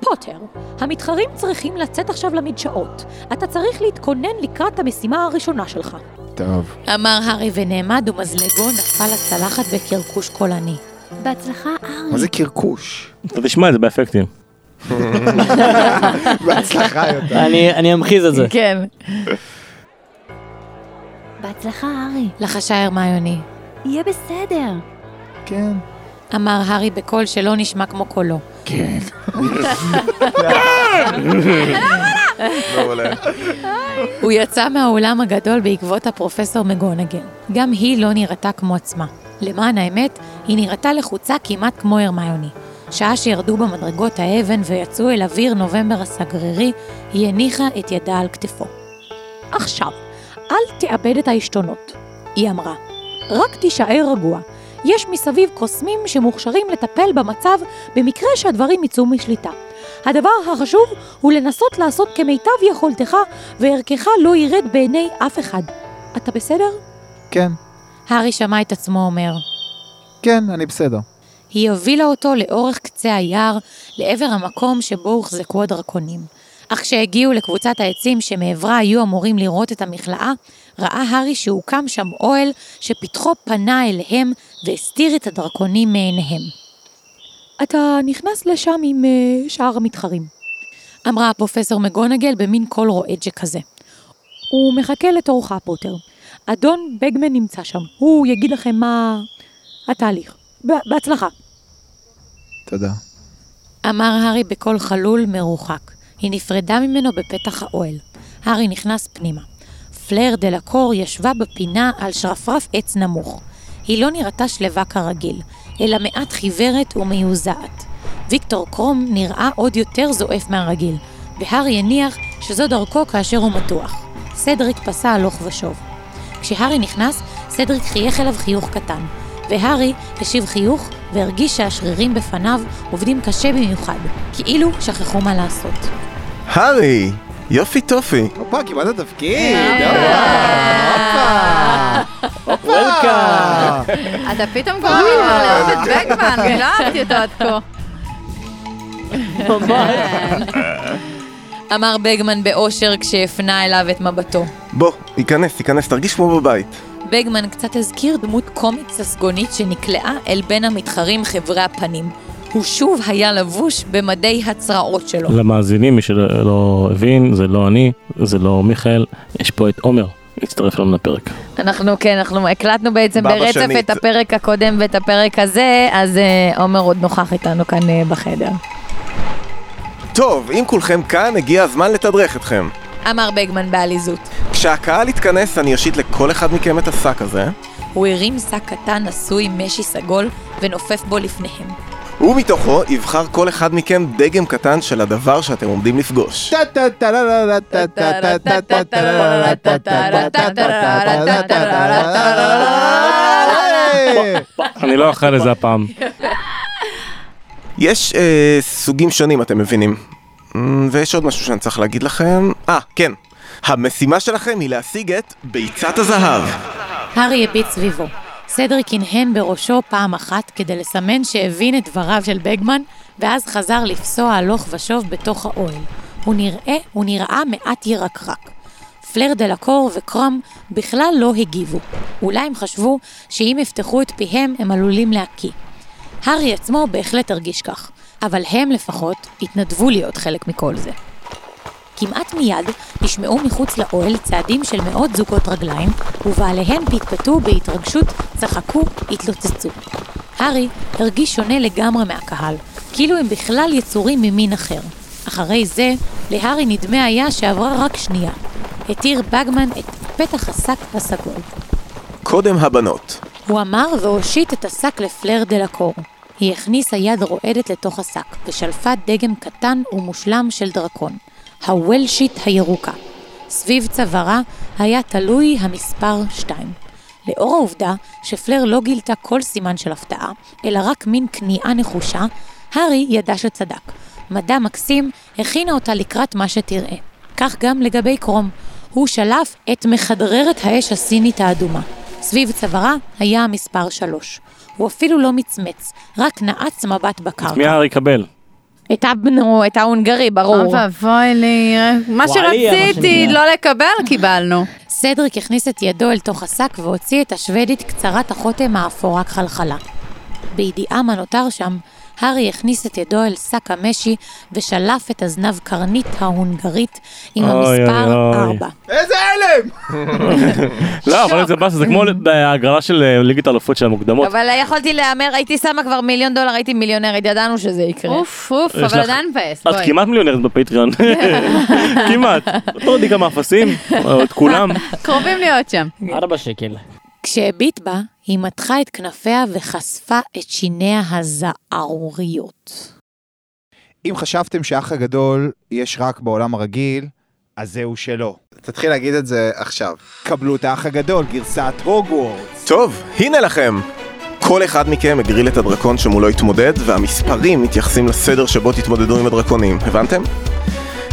פוטר, המתחרים צריכים לצאת עכשיו למדשאות. אתה צריך להתכונן לקראת המשימה הראשונה שלך. טוב. אמר הארי ונעמד ומזלגו נפל לצלחת בקרקוש קולני. בהצלחה, ארי. מה זה קרקוש? אתה תשמע את זה באפקטים. בהצלחה יותר. אני אני אמחיז את זה. כן. בהצלחה, ארי. לחשה הרמיוני. יהיה בסדר. כן. אמר הארי בקול שלא נשמע כמו קולו. כן. הוא יצא מהאולם הגדול בעקבות הפרופסור מגונגל. גם היא לא נראתה כמו עצמה. למען האמת, היא נראתה לחוצה כמעט כמו הרמיוני. שעה שירדו במדרגות האבן ויצאו אל אוויר נובמבר הסגרירי, היא הניחה את ידה על כתפו. עכשיו, אל תאבד את העשתונות, היא אמרה. רק תישאר רגוע. יש מסביב קוסמים שמוכשרים לטפל במצב במקרה שהדברים יצאו משליטה. הדבר החשוב הוא לנסות לעשות כמיטב יכולתך, וערכך לא ירד בעיני אף אחד. אתה בסדר? כן. הארי שמע את עצמו אומר. כן, אני בסדר. היא הובילה אותו לאורך קצה היער, לעבר המקום שבו הוחזקו הדרקונים. אך כשהגיעו לקבוצת העצים שמעברה היו אמורים לראות את המכלאה, ראה הארי שהוקם שם אוהל שפתחו פנה אליהם והסתיר את הדרקונים מעיניהם. אתה נכנס לשם עם uh, שאר המתחרים, אמרה הפרופסור מגונגל במין קול רועד שכזה. הוא מחכה לתורך, פוטר. אדון בגמן נמצא שם, הוא יגיד לכם מה התהליך. ב- בהצלחה. תודה. אמר הארי בקול חלול מרוחק. היא נפרדה ממנו בפתח האוהל. הארי נכנס פנימה. פלר דלקור ישבה בפינה על שרפרף עץ נמוך. היא לא נראתה שלווה כרגיל, אלא מעט חיוורת ומיוזעת. ויקטור קרום נראה עוד יותר זועף מהרגיל, והארי הניח שזו דרכו כאשר הוא מתוח. סדריק פסע הלוך ושוב. כשהארי נכנס, סדריק חייך אליו חיוך קטן, והארי השיב חיוך והרגיש שהשרירים בפניו עובדים קשה במיוחד, כאילו שכחו מה לעשות. הארי, יופי טופי. הופה, קיבלת תפקיד. הופה. וולקאם. אתה פתאום גורם לי לאהוב את בקמן, אני לא אהבתי אותו עד כה. אמר בגמן באושר כשהפנה אליו את מבטו. בוא, היכנס, היכנס, תרגיש כמו בבית. בגמן קצת הזכיר דמות קומית ססגונית שנקלעה אל בין המתחרים חברי הפנים. הוא שוב היה לבוש במדי הצרעות שלו. למאזינים, מי שלא לא הבין, זה לא אני, זה לא מיכאל, יש פה את עומר, הצטרף לנו לפרק. אנחנו כן, אנחנו הקלטנו בעצם ברצף בשנית. את הפרק הקודם ואת הפרק הזה, אז אה, עומר עוד נוכח איתנו כאן אה, בחדר. טוב, אם כולכם כאן, הגיע הזמן לתדרך אתכם. אמר בגמן בעליזות. כשהקהל יתכנס, אני אושיט לכל אחד מכם את השק הזה, הוא הרים שק קטן עשוי משי סגול ונופף בו לפניהם. ומתוכו יבחר כל אחד מכם דגם קטן של הדבר שאתם עומדים לפגוש. אני לא אחראי לזה הפעם. יש אה, סוגים שונים, אתם מבינים. אמ, ויש עוד משהו שאני צריך להגיד לכם. אה, כן. המשימה שלכם היא להשיג את ביצת הזהב. הארי הביט סביבו. סדריק הנהן בראשו פעם אחת כדי לסמן שהבין את דבריו של בגמן, ואז חזר לפסוע הלוך ושוב בתוך האוהל. הוא נראה, הוא נראה מעט ירקרק. פלר דלקור וקרום בכלל לא הגיבו. אולי הם חשבו שאם יפתחו את פיהם הם עלולים להקיא. הארי עצמו בהחלט הרגיש כך, אבל הם לפחות התנדבו להיות חלק מכל זה. כמעט מיד נשמעו מחוץ לאוהל צעדים של מאות זוגות רגליים, ובעליהן פטפטו בהתרגשות, צחקו, התלוצצו. הארי הרגיש שונה לגמרי מהקהל, כאילו הם בכלל יצורים ממין אחר. אחרי זה, להארי נדמה היה שעברה רק שנייה. התיר בגמן את פתח השק הסגול. קודם הבנות. הוא אמר והושיט את השק לפלר דלקור. היא הכניסה יד רועדת לתוך השק, ושלפה דגם קטן ומושלם של דרקון, הוולשיט הירוקה. סביב צווארה היה תלוי המספר 2. לאור העובדה שפלר לא גילתה כל סימן של הפתעה, אלא רק מין כניעה נחושה, הארי ידע שצדק. מדע מקסים הכינה אותה לקראת מה שתראה. כך גם לגבי קרום. הוא שלף את מכדררת האש הסינית האדומה. סביב צווארה היה המספר שלוש. הוא אפילו לא מצמץ, רק נעץ מבט בקרקע. מי הארי יקבל? את הבנו, את ההונגרי, ברור. אוי ואבוי לי, מה שרציתי. לא לקבל, קיבלנו. סדריק הכניס את ידו אל תוך השק והוציא את השוודית קצרת החותם האפורה כחלחלה. בידיעה מה נותר שם, הארי הכניס את ידו אל שק המשי ושלף את הזנב קרנית ההונגרית עם אוי, המספר אוי, אוי. 4. איזה הלם! לא, אבל זה באסה, זה כמו בהגרלה של אה, ליגת האלופות של המוקדמות. אבל יכולתי להמר, הייתי שמה כבר מיליון דולר, הייתי מיליונרית, ידענו שזה יקרה. אוף, אוף, אבל לך- עדיין מבאס, את. כמעט מיליונרת ב Patreon. כמעט. לא יודעת כמה אפסים, את כולם. קרובים להיות שם. ארבע שקל. כשהביט בה, היא מתחה את כנפיה וחשפה את שיניה הזערוריות. אם חשבתם שהאח הגדול יש רק בעולם הרגיל, אז זהו שלא. תתחיל להגיד את זה עכשיו. קבלו את האח הגדול, גרסת הוגוורטס. טוב, הנה לכם. כל אחד מכם הגריל את הדרקון שמולו התמודד, והמספרים מתייחסים לסדר שבו תתמודדו עם הדרקונים, הבנתם?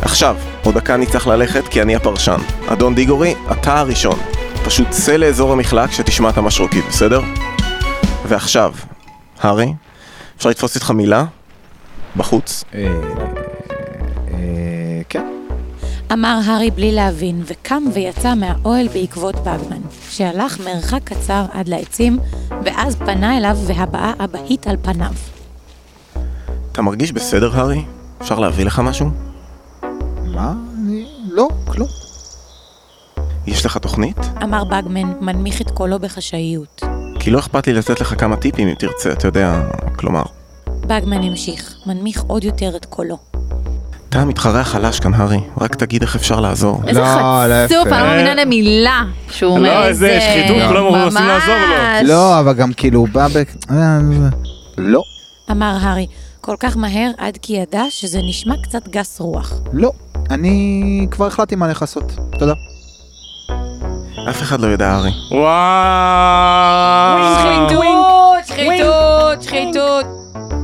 עכשיו, עוד דקה אני צריך ללכת כי אני הפרשן. אדון דיגורי, אתה הראשון. פשוט צא לאזור המחלק שתשמע את המשרוקית, בסדר? ועכשיו, הארי, אפשר לתפוס איתך מילה? בחוץ. אה, אה, כן. אמר הארי בלי להבין, וקם ויצא מהאוהל בעקבות באגמן, שהלך מרחק קצר עד לעצים, ואז פנה אליו והבעה אבהית על פניו. אתה מרגיש בסדר, הארי? אפשר להביא לך משהו? מה? אני... לא, כלום. יש לך תוכנית? אמר באגמן, מנמיך את קולו בחשאיות. כי לא אכפת לי לתת לך כמה טיפים אם תרצה, אתה יודע, כלומר. באגמן המשיך, מנמיך עוד יותר את קולו. אתה המתחרה החלש כאן, הארי, רק תגיד איך אפשר לעזור. איזה לא, חצוף. אני לא מאמינה למילה שהוא אומר. לא, איזה שחיתות, כולם רוצים לעזור לו. לא, אבל גם כאילו הוא בא ב... לא, אמר הארי, כל כך מהר עד כי ידע שזה נשמע קצת גס רוח. לא. אני כבר החלטתי מה לכסות. תודה. אף אחד לא יודע, הארי. וואו. שחיתות, שחיתות, שחיתות.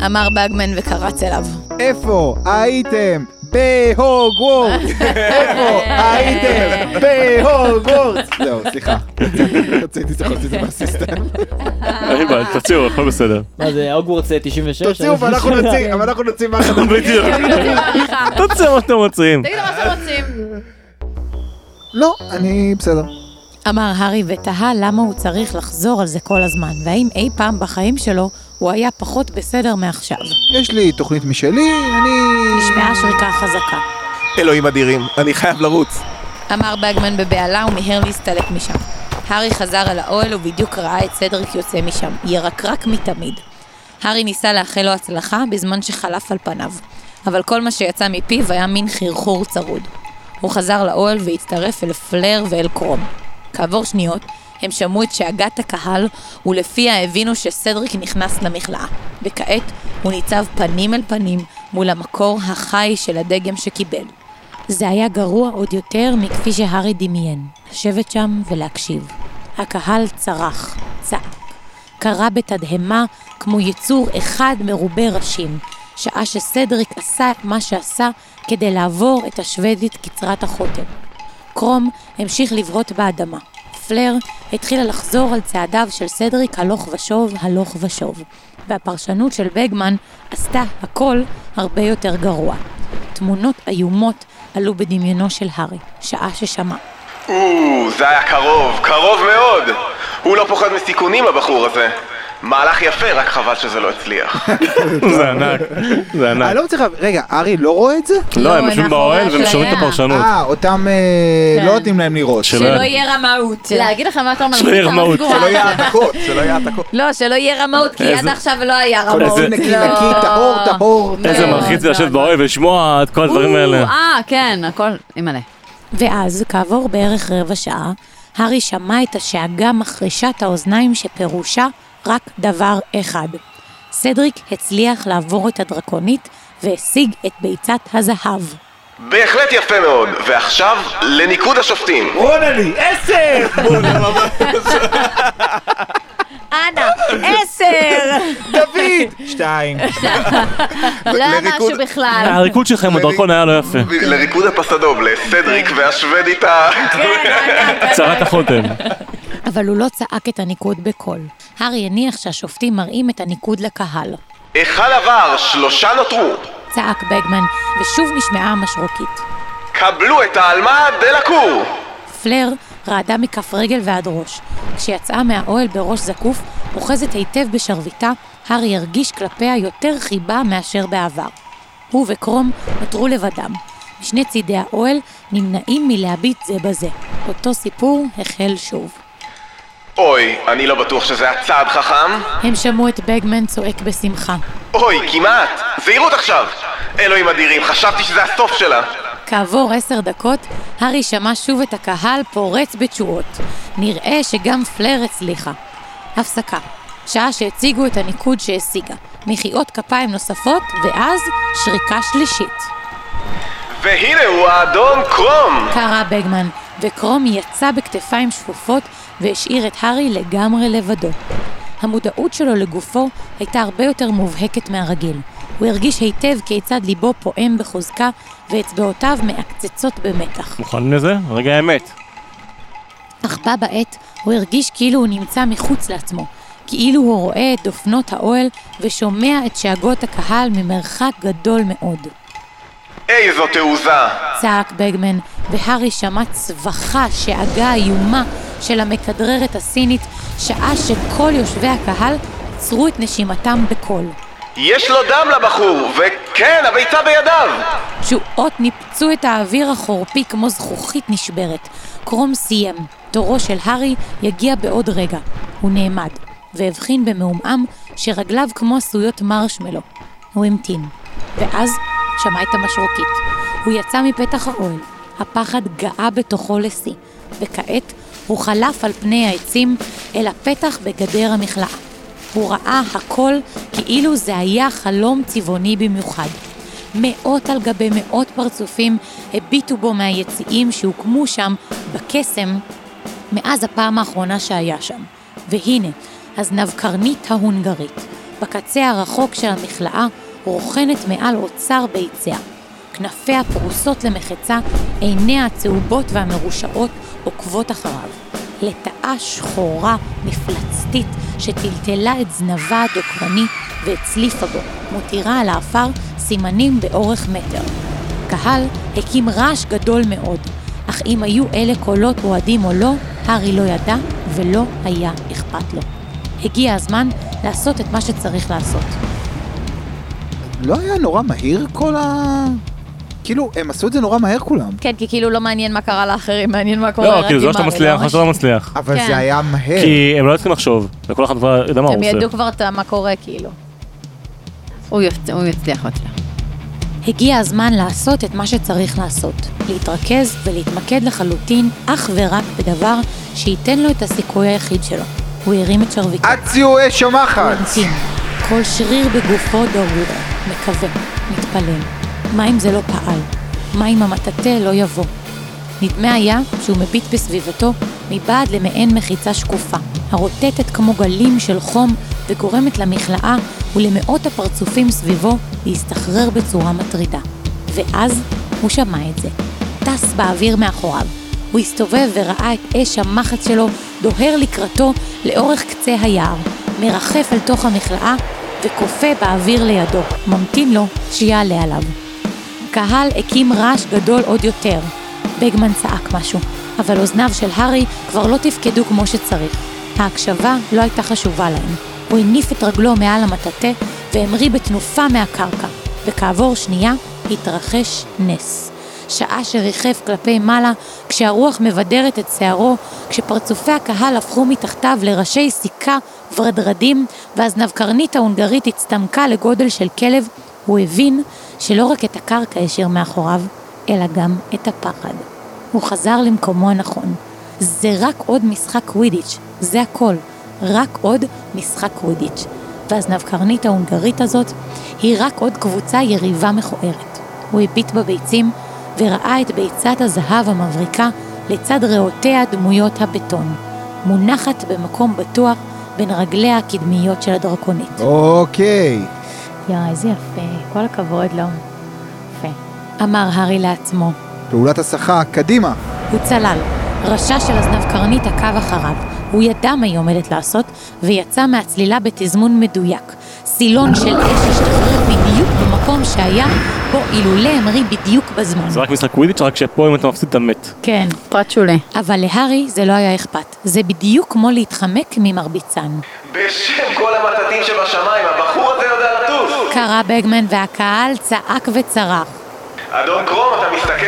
אמר באגמן וקרץ אליו. איפה הייתם בהוגוורטס? איפה הייתם בהוגוורטס? זהו, סליחה. רציתי צריך את זה מהסיסטם. אין בעיה, תוציאו, הכל בסדר. מה זה, הוגוורטס אה, 96? תוציאו ואנחנו נוציא, אבל אנחנו נוציא מה שאנחנו בדיוק. תוציאו מה שאתם רוצים. תגידו מה שאתם רוצים. לא, אני בסדר. אמר הארי ותהה למה הוא צריך לחזור על זה כל הזמן, והאם אי פעם בחיים שלו הוא היה פחות בסדר מעכשיו. יש לי תוכנית משלי, אני... נשמעה שריקה חזקה. אלוהים אדירים, אני חייב לרוץ. אמר באגמן בבהלה ומיהר להסתלק משם. הארי חזר אל האוהל ובדיוק ראה את סדריק יוצא משם, ירקרק מתמיד. הארי ניסה לאחל לו הצלחה בזמן שחלף על פניו, אבל כל מה שיצא מפיו היה מין חרחור צרוד. הוא חזר לאוהל והצטרף אל פלר ואל קרום. כעבור שניות, הם שמעו את שאגת הקהל, ולפיה הבינו שסדריק נכנס למכלאה. וכעת הוא ניצב פנים אל פנים מול המקור החי של הדגם שקיבל. זה היה גרוע עוד יותר מכפי שהארי דמיין, לשבת שם ולהקשיב. הקהל צרח, צעק, קרא בתדהמה כמו יצור אחד מרובה ראשים, שעה שסדריק עשה את מה שעשה כדי לעבור את השוודית קצרת החותם. קרום המשיך לבהות באדמה. פלר התחילה לחזור על צעדיו של סדריק הלוך ושוב, הלוך ושוב. והפרשנות של בגמן עשתה הכל הרבה יותר גרוע. תמונות איומות עלו בדמיונו של הארי, שעה ששמע. או, זה היה קרוב, קרוב מאוד. הוא לא פוחד מסיכונים הבחור הזה. מהלך יפה, רק חבל שזה לא הצליח. זה ענק. זה אני ענק. לא מצליח, רגע, ארי לא רואה את זה? לא, הם יושבים מאחורי באוהל והם שומעים את. הפרשנות. אה, אותם אה, כן. לא נותנים להם לראות. שלא- שלא יהיה רמאות. להגיד לכם מה יותר שלא מלחיץ יהיה רמאות. שלא. יהיה העתקות, שלא יהיה העתקות. לא, שלא יהיה רמאות, כי עד איזה- עכשיו לא היה כל רמאות. זה נקי לא. נקי, טהור טהור. איזה לא, מלחיץ זה לא, לשבת לא. באוהל ולשמוע את כל הדברים האלה. אה, כן, הכל, אימא'לה. ואז, כעבור בערך רבע שעה, הארי שמע את השאגה מחרישת האוזניים שפירושה רק דבר אחד. סדריק הצליח לעבור את הדרקונית והשיג את ביצת הזהב. בהחלט יפה מאוד. ועכשיו, לניקוד השופטים. רונלי, עשר! אנה, עשר! דוד! שתיים. לא היה משהו בכלל. הריקוד שלך עם הדרכון היה לא יפה. לריקוד הפסדוב, לסדריק והשוודית ה... צרת החותם. אבל הוא לא צעק את הניקוד בקול. הארי הניח שהשופטים מראים את הניקוד לקהל. היכל עבר, שלושה נותרו. צעק בגמן, ושוב נשמעה המשרוקית. קבלו את העלמה דלקור! פלר רעדה מכף רגל ועד ראש. כשיצאה מהאוהל בראש זקוף, אוחזת היטב בשרביטה, הארי הרגיש כלפיה יותר חיבה מאשר בעבר. הוא וקרום נותרו לבדם. משני צידי האוהל נמנעים מלהביט זה בזה. אותו סיפור החל שוב. אוי, אני לא בטוח שזה היה צעד חכם. הם שמעו את בגמן צועק בשמחה. אוי, כמעט. זהירות עכשיו. אלוהים אדירים, חשבתי שזה הסוף שלה. כעבור עשר דקות, הארי שמע שוב את הקהל פורץ בתשואות. נראה שגם פלר הצליחה. הפסקה. שעה שהציגו את הניקוד שהשיגה. מחיאות כפיים נוספות, ואז שריקה שלישית. והנה הוא האדון קרום! קרא בגמן, וקרום יצא בכתפיים שפופות והשאיר את הארי לגמרי לבדו. המודעות שלו לגופו הייתה הרבה יותר מובהקת מהרגיל. הוא הרגיש היטב כיצד ליבו פועם בחוזקה ואצבעותיו מעקצצות במתח. מוכנים לזה? רגע האמת. אך בה בעת הוא הרגיש כאילו הוא נמצא מחוץ לעצמו, כאילו הוא רואה את דופנות האוהל ושומע את שאגות הקהל ממרחק גדול מאוד. איזו תעוזה! צעק בגמן, והארי שמע צווחה, שאגה איומה של המכדררת הסינית, שעה שכל יושבי הקהל עצרו את נשימתם בקול. יש לו דם לבחור, וכן, הביצה בידיו! תשואות ניפצו את האוויר החורפי כמו זכוכית נשברת. קרום סיים. תורו של הארי יגיע בעוד רגע. הוא נעמד, והבחין במעומעם שרגליו כמו עשויות מרשמלו. הוא המתין. ואז שמע את המשרוקית. הוא יצא מפתח האוהל. הפחד גאה בתוכו לשיא, וכעת הוא חלף על פני העצים אל הפתח בגדר המכלאה. הוא ראה הכל כאילו זה היה חלום צבעוני במיוחד. מאות על גבי מאות פרצופים הביטו בו מהיציעים שהוקמו שם בקסם מאז הפעם האחרונה שהיה שם. והנה, הזנב קרנית ההונגרית, בקצה הרחוק של המכלאה, רוכנת מעל אוצר ביציה. כנפיה פרוסות למחצה, עיניה הצהובות והמרושעות עוקבות אחריו. לטאה שחורה, מפלצתית, שטלטלה את זנבה הדוקרני והצליפה בו, מותירה על האפר סימנים באורך מטר. קהל הקים רעש גדול מאוד, אך אם היו אלה קולות אוהדים או לא, הארי לא ידע ולא היה אכפת לו. הגיע הזמן לעשות את מה שצריך לעשות. לא היה נורא מהיר כל ה... כאילו, הם עשו את זה נורא מהר כולם. כן, כי כאילו לא מעניין מה קרה לאחרים, מעניין מה קורה לא, כאילו זה לא שאתה מצליח. או שאתה לא מצליח. אבל כן. זה היה מהר. כי הם לא צריכים לחשוב, וכל אחד כבר יודע מה הוא הם עושה. ידעו כבר את מה קורה, כאילו. הוא הוא יצליח, הוא יצליח. הגיע הזמן לעשות את מה שצריך לעשות. להתרכז ולהתמקד לחלוטין אך ורק בדבר שייתן לו את הסיכוי היחיד שלו. הוא הרים את שרביטו. אציו אש הוא המחץ! המתין. כל שריר בגופו דרור, מקווה, מתפלל. מה אם זה לא פעל? מה אם המטאטא לא יבוא? נדמה היה שהוא מביט בסביבתו מבעד למעין מחיצה שקופה, הרוטטת כמו גלים של חום וגורמת למכלאה ולמאות הפרצופים סביבו להסתחרר בצורה מטרידה. ואז הוא שמע את זה. טס באוויר מאחוריו. הוא הסתובב וראה את אש המחץ שלו דוהר לקראתו לאורך קצה היער, מרחף אל תוך המכלאה וכופה באוויר לידו, ממתין לו שיעלה עליו. הקהל הקים רעש גדול עוד יותר. בגמן צעק משהו, אבל אוזניו של הארי כבר לא תפקדו כמו שצריך. ההקשבה לא הייתה חשובה להם. הוא הניף את רגלו מעל המטאטא והמריא בתנופה מהקרקע, וכעבור שנייה התרחש נס. שעה שריחף כלפי מעלה, כשהרוח מבדרת את שערו, כשפרצופי הקהל הפכו מתחתיו לראשי סיכה ורדרדים, והזנבקרנית ההונגרית הצטמקה לגודל של כלב, הוא הבין שלא רק את הקרקע השאיר מאחוריו, אלא גם את הפחד. הוא חזר למקומו הנכון. זה רק עוד משחק קווידיץ', זה הכל. רק עוד משחק קווידיץ'. והזנבקרנית ההונגרית הזאת היא רק עוד קבוצה יריבה מכוערת. הוא הביט בביצים וראה את ביצת הזהב המבריקה לצד ריאותיה דמויות הבטון, מונחת במקום בטוח בין רגליה הקדמיות של הדרקונית. אוקיי. יואי, איזה יפה, כל הכבוד לו. יפה. אמר הארי לעצמו. פעולת הסחה, קדימה. הוא צלל. ראשה של הזנב קרנית עקב אחריו. הוא ידע מה היא עומדת לעשות, ויצא מהצלילה בתזמון מדויק. סילון של אש השתחרר בדיוק במקום שהיה בו אילולא המריא בדיוק בזמן. זה רק משחק קווידיץ', רק שפה אם אתה מפסיד אתה מת. כן. פרט שולי. אבל להארי זה לא היה אכפת. זה בדיוק כמו להתחמק ממרביצן. בשם כל המטאטים שבשמיים, הבחור הזה יודע לטוס! קרא בגמן והקהל צעק וצרח. אדון קרום, אתה מסתכל?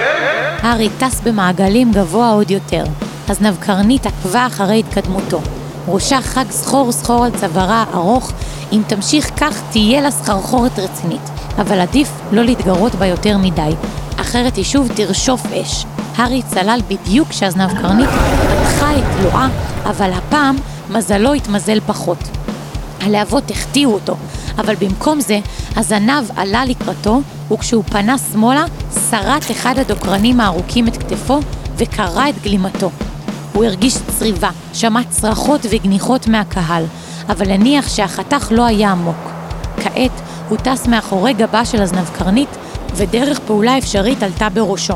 הארי טס במעגלים גבוה עוד יותר. הזנב קרנית עקבה אחרי התקדמותו. ראשה חג סחור סחור על צווארה ארוך, אם תמשיך כך תהיה לה סחרחורת רצינית. אבל עדיף לא להתגרות בה יותר מדי, אחרת היא שוב תרשוף אש. הארי צלל בדיוק כשהזנב קרנית פתחה את לועה, אבל הפעם מזלו התמזל פחות. הלהבות החטיאו אותו, אבל במקום זה, הזנב עלה לקראתו, וכשהוא פנה שמאלה, שרט אחד הדוקרנים הארוכים את כתפו וקרע את גלימתו. הוא הרגיש צריבה, שמע צרחות וגניחות מהקהל, אבל הניח שהחתך לא היה עמוק. כעת הוא טס מאחורי גבה של הזנב קרנית, ודרך פעולה אפשרית עלתה בראשו.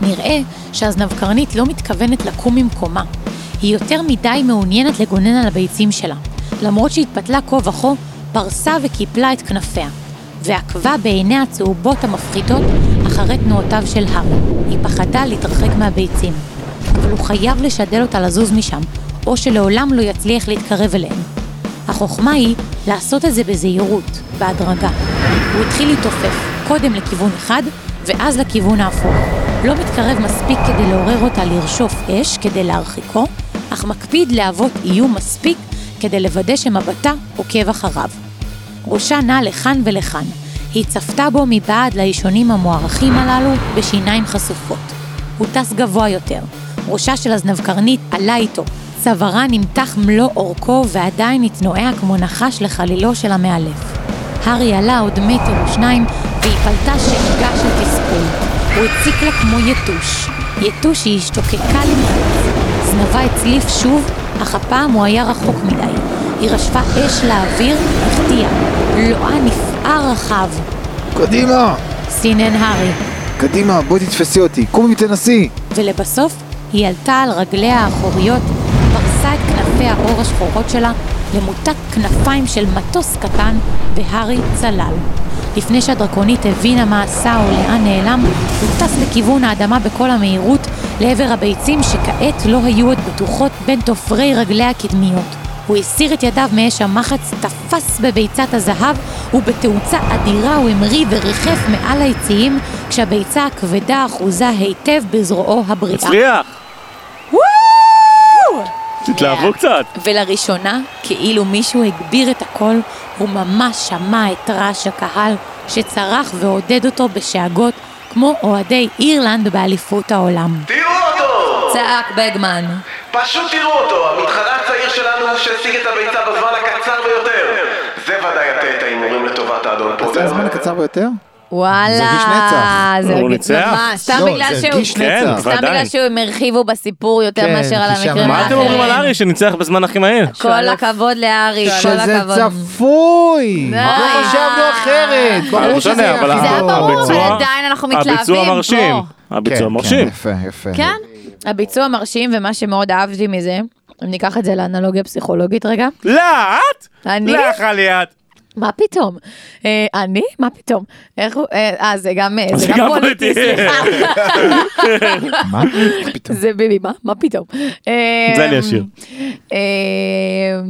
נראה שהזנבקרנית לא מתכוונת לקום ממקומה. היא יותר מדי מעוניינת לגונן על הביצים שלה. למרות שהתפתלה כה וכה, פרסה וקיפלה את כנפיה, ועקבה בעיניה הצהובות המפחידות אחרי תנועותיו של הארי. היא פחדה להתרחק מהביצים. אבל הוא חייב לשדל אותה לזוז משם, או שלעולם לא יצליח להתקרב אליהן. החוכמה היא לעשות את זה בזהירות, בהדרגה. הוא התחיל להתעופף, קודם לכיוון אחד, ואז לכיוון ההפוך. לא מתקרב מספיק כדי לעורר אותה לרשוף אש כדי להרחיקו, אך מקפיד להוות איום מספיק כדי לוודא שמבטה עוקב אחריו. ראשה נע לכאן ולכאן. היא צפתה בו מבעד לאישונים המוערכים הללו בשיניים חשופות. הוא טס גבוה יותר. ראשה של הזנבקרנית עלה איתו. צווארה נמתח מלוא אורכו ועדיין התנועע כמו נחש לחלילו של המאלף. הארי עלה עוד מטר או שניים והיא פלטה שאיגה של תסכול. הוא הציק לה כמו יתוש. יתוש היא השתוקקה למחוץ. זנבה הצליף שוב, אך הפעם הוא היה רחוק מדי. היא רשפה אש לאוויר, החטיאה. לועה נפער רחב. קדימה! סינן הארי. קדימה, בואי תתפסי אותי, קומי ותנסי! ולבסוף היא עלתה על רגליה האחוריות, פרסה את כנפי האור השחורות שלה למוטת כנפיים של מטוס קטן, והארי צלל. לפני שהדרקונית הבינה מה עשה או לאן נעלם, הוא טס לכיוון האדמה בכל המהירות לעבר הביצים שכעת לא היו עוד בטוחות בין תופרי רגליה הקדמיות. הוא הסיר את ידיו מאש המחץ, תפס בביצת הזהב, ובתאוצה אדירה הוא המריא וריחף מעל היציעים, כשהביצה הכבדה אחוזה היטב בזרועו הבריאה. הצליח! תתלהבו קצת. ולראשונה, כאילו מישהו הגביר את הקול, הוא ממש שמע את רעש הקהל שצרח ועודד אותו בשאגות, כמו אוהדי אירלנד באליפות העולם. תראו אותו! צעק בגמן. פשוט תראו אותו, המתחרה הצעיר שלנו שהשיג את הביצה בזמן הקצר ביותר. זה ודאי יטה את ההימורים לטובת האדון זה פוטר. הזמן הקצר ביותר? וואלה. זה הרגיש נצח. זה הוא ניצח? ממש. סתם לא, בגלל זה שהוא... כן, נצח. סתם ודאי. בגלל שהם הרחיבו בסיפור יותר כן, מאשר על כי שם- המקרים מה אתם אומרים על הארי שניצח בזמן הכי מהר? כל הכבוד לארי, כל שזה הכבוד. צפוי! די. לא חשבנו אחרת! לא ברור משנה, שזה אבל יחזור. זה היה ברור, אבל הביצוע- עדיין אנחנו הביצוע מתלהבים מרשים. פה. הביצוע כן, מרשים. כן, יפה, יפה. כן? הביצוע מרשים, ומה שמאוד אהבתי מזה, אם ניקח את זה לאנלוגיה פסיכולוגית רגע, לא, את? אני? לא יכלה את. מה פתאום? אה, אני? מה פתאום? איך הוא... אה, אה, זה גם אה, זה זה גם גם פוליטי. סליחה. מה? פתאום. זה ביבי, מה? מה פתאום? זה אני אשיר. אה,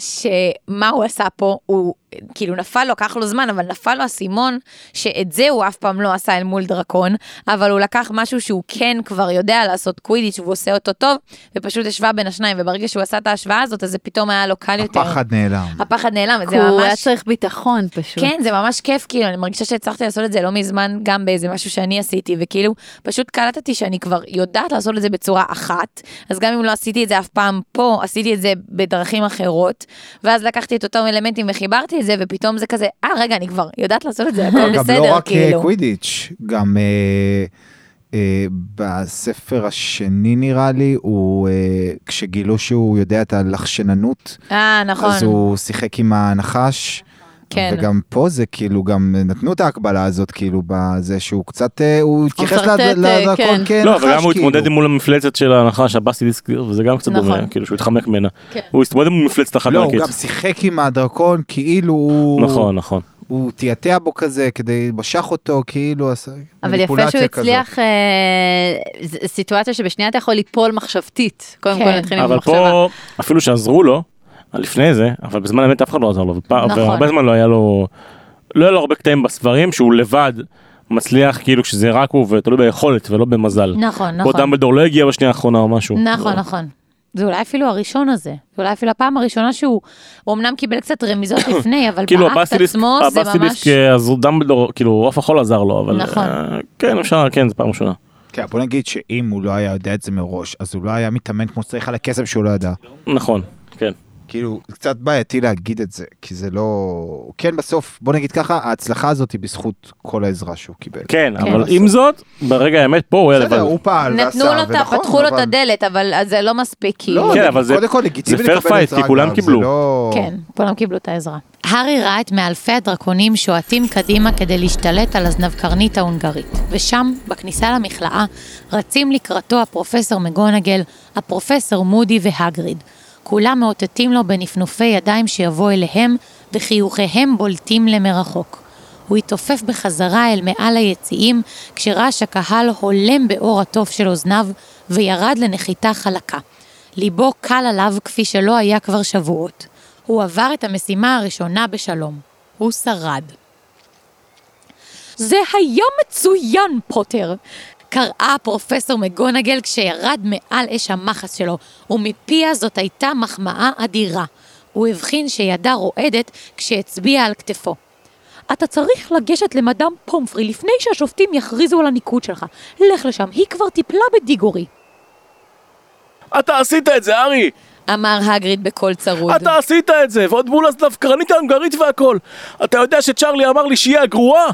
שמה הוא עשה פה, הוא כאילו נפל לו, לקח לו זמן, אבל נפל לו האסימון, שאת זה הוא אף פעם לא עשה אל מול דרקון, אבל הוא לקח משהו שהוא כן כבר יודע לעשות קווידיץ' והוא עושה אותו טוב, ופשוט השווה בין השניים, וברגע שהוא עשה את ההשוואה הזאת, אז זה פתאום היה לו קל יותר. הפחד נעלם. הפחד נעלם, וזה כי הוא היה ממש... צריך ביטחון פשוט. כן, זה ממש כיף, כאילו, אני מרגישה שהצלחתי לעשות את זה לא מזמן, גם באיזה משהו שאני עשיתי, וכאילו, פשוט קלטתי שאני כבר יודעת לעשות את זה בצורה אחת, אז גם אם לא עשיתי את זה אף פעם פה, עשיתי את זה בדרכים אחרות, ואז לקחתי את אותם אלמנטים וחיברתי את זה, ופתאום זה כזה, אה, רגע, אני כבר יודעת לעשות את זה, הכל גם בסדר, לא רק אה, כאילו. קווידיץ', גם אה, אה, בספר השני נראה לי, הוא, אה, כשגילו שהוא יודע את הלחשננות, אה, נכון. אז הוא שיחק עם הנחש. כן. וגם פה זה כאילו גם נתנו את ההקבלה הזאת כאילו בזה שהוא קצת אה, הוא התייחס מפרטט, לד- אה, לדרקון כן. כנחש לא, וגם הוא כאילו. התמודד מול המפלצת של הנחש, הבאסיליסק, וזה גם קצת נכון. דומה, כאילו שהוא התחמק ממנה. כן. הוא התמודד מול מפלצת אחת לא, הוא. גם שיחק עם הדרקון כאילו הוא נכון, נכון. הוא תיעתע בו כזה כדי משך אותו כאילו עשה אבל יפה שהוא. הצליח, אה, סיטואציה שבשנייה אתה יכול ליפול מחשבתית. קודם כן. כל נתחיל עם אבל המחשבה. פה, אפילו שעזרו לו, לפני זה, אבל בזמן האמת אף אחד לא עזר לו, נכון. והרבה זמן לא היה לו, לא היה לו הרבה קטעים בספרים שהוא לבד מצליח כאילו כשזה רק הוא ותלוי ביכולת ולא במזל. נכון, נכון. דמבלדור לא הגיע בשנייה האחרונה או משהו. נכון, נכון. זה אולי אפילו הראשון הזה. זה אולי אפילו הפעם הראשונה שהוא, הוא אמנם קיבל קצת רמיזות לפני, אבל כאילו באקט עצמו זה ממש... הבאסיליסק אה, עזרו דמבלדור, כאילו עוף החול עזר לו, אבל נכון. אה, כן אפשר, כן זה פעם ראשונה. כן, בוא נגיד שאם הוא לא היה יודע את זה מראש אז הוא לא היה מתאמן כמו שצריך על הכסף שהוא לא ידע. נכון. כאילו זה קצת בעייתי להגיד את זה כי זה לא כן בסוף בוא נגיד ככה ההצלחה הזאת היא בזכות כל העזרה שהוא קיבל. כן, כן. אבל עם זאת, ברגע האמת פה הוא היה בסדר לבד. הוא פעל ועשה נתנו לו את ה... ונכון, פתחו לו את אבל- הדלת, אבל אז זה לא מספיק, כאילו. לא, כן, זה- אבל זה- קודם כל לגיטימי זה לקבל עזרה כי כולם קיבלו. זה לא- כן, כולם קיבלו את העזרה. הארי ראה את מאלפי הדרקונים שועטים קדימה כדי להשתלט על הזנבקרנית ההונגרית, ושם, בכניסה למכלאה, רצים לקראתו הפרופסור מגונגל, הפרופסור מודי והגריד. כולם מאותתים לו בנפנופי ידיים שיבוא אליהם, וחיוכיהם בולטים למרחוק. הוא התעופף בחזרה אל מעל היציעים, כשרעש הקהל הולם באור התוף של אוזניו, וירד לנחיתה חלקה. ליבו קל עליו כפי שלא היה כבר שבועות. הוא עבר את המשימה הראשונה בשלום. הוא שרד. זה היה מצוין, פוטר! קראה פרופסור מגונגל כשירד מעל אש המחץ שלו, ומפיה זאת הייתה מחמאה אדירה. הוא הבחין שידה רועדת כשהצביע על כתפו. אתה צריך לגשת למדאם פומפרי לפני שהשופטים יכריזו על הניקוד שלך. לך לשם, היא כבר טיפלה בדיגורי. אתה עשית את זה, ארי! אמר הגריד בקול צרוד. אתה עשית את זה, ועוד מול הזנבקרנית ההונגרית והכל. אתה יודע שצ'רלי אמר לי שהיא הגרועה?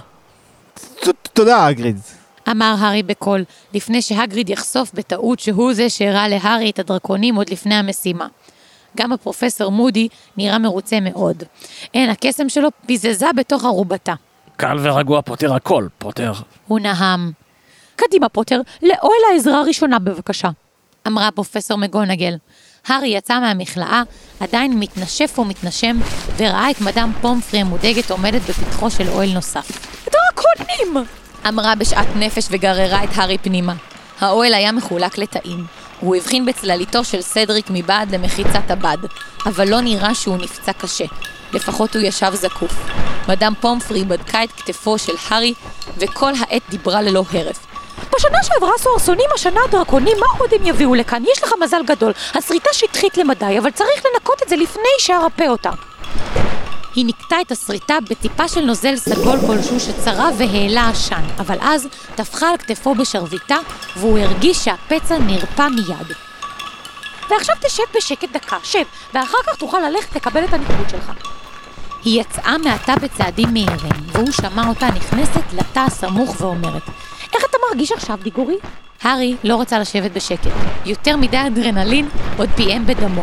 תודה אגריד. אמר הארי בקול, לפני שהגריד יחשוף בטעות שהוא זה שהראה להארי את הדרקונים עוד לפני המשימה. גם הפרופסור מודי נראה מרוצה מאוד. אין, הקסם שלו פיזזה בתוך ערובתה. קל ורגוע פותר הכל, פותר. הוא נהם. קדימה, פוטר, לאוהל העזרה הראשונה בבקשה. אמרה פרופסור מגונגל. הארי יצא מהמכלאה, עדיין מתנשף ומתנשם, וראה את מדאם פומפרי המודאגת עומדת בפתחו של אוהל נוסף. דרקונים! אמרה בשאט נפש וגררה את הארי פנימה. האוהל היה מחולק לתאים. הוא הבחין בצלליתו של סדריק מבעד למחיצת הבד, אבל לא נראה שהוא נפצע קשה. לפחות הוא ישב זקוף. מדאם פומפרי בדקה את כתפו של הארי, וכל העת דיברה ללא הרף. בשנה שעברה סוהרסונים, השנה הדרקונים, מה עוד הם יביאו לכאן? יש לך מזל גדול. השריטה שטחית למדי, אבל צריך לנקות את זה לפני שארפא אותה. היא נקטה את השריטה בטיפה של נוזל סגול כלשהו שצרב והעלה עשן, אבל אז טפחה על כתפו בשרביטה, והוא הרגיש שהפצע נרפא מיד. ועכשיו תשב בשקט דקה, שב, ואחר כך תוכל ללכת לקבל את הניקוד שלך. היא יצאה מעטה בצעדים מהירים, והוא שמע אותה נכנסת לתא הסמוך ואומרת, איך אתה מרגיש עכשיו, דיגורי? הארי לא רצה לשבת בשקט. יותר מדי אדרנלין עוד פיהם בדמו.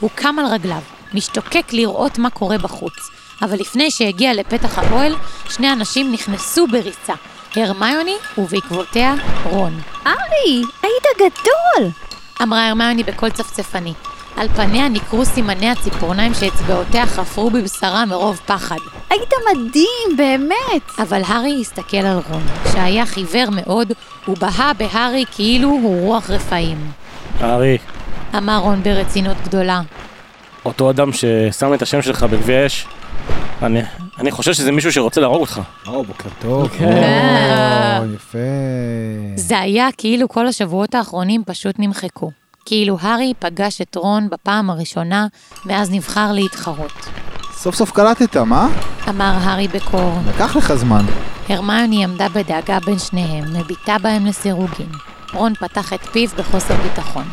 הוא קם על רגליו, משתוקק לראות מה קורה בחוץ. אבל לפני שהגיע לפתח האוהל, שני אנשים נכנסו בריצה. הרמיוני ובעקבותיה רון. ארי, היית גדול! אמרה הרמיוני בקול צפצפני. על פניה ניכרו סימני הציפורניים שאצבעותיה חפרו בבשרה מרוב פחד. היית מדהים, באמת! אבל הארי הסתכל על רון, שהיה חיוור מאוד, ובהה בהארי כאילו הוא רוח רפאים. ארי, אמר רון ברצינות גדולה. אותו אדם ששם את השם שלך בגביע אש, אני, אני חושב שזה מישהו שרוצה להרוג אותך. או, בוקר טוב. כן. או, יפה. זה היה כאילו כל השבועות האחרונים פשוט נמחקו. כאילו הארי פגש את רון בפעם הראשונה מאז נבחר להתחרות. סוף סוף קלטת, מה? אמר הארי בקור. לקח לך זמן. הרמיוני עמדה בדאגה בין שניהם, מביטה בהם לסירוגין. רון פתח את פיו בחוסר ביטחון.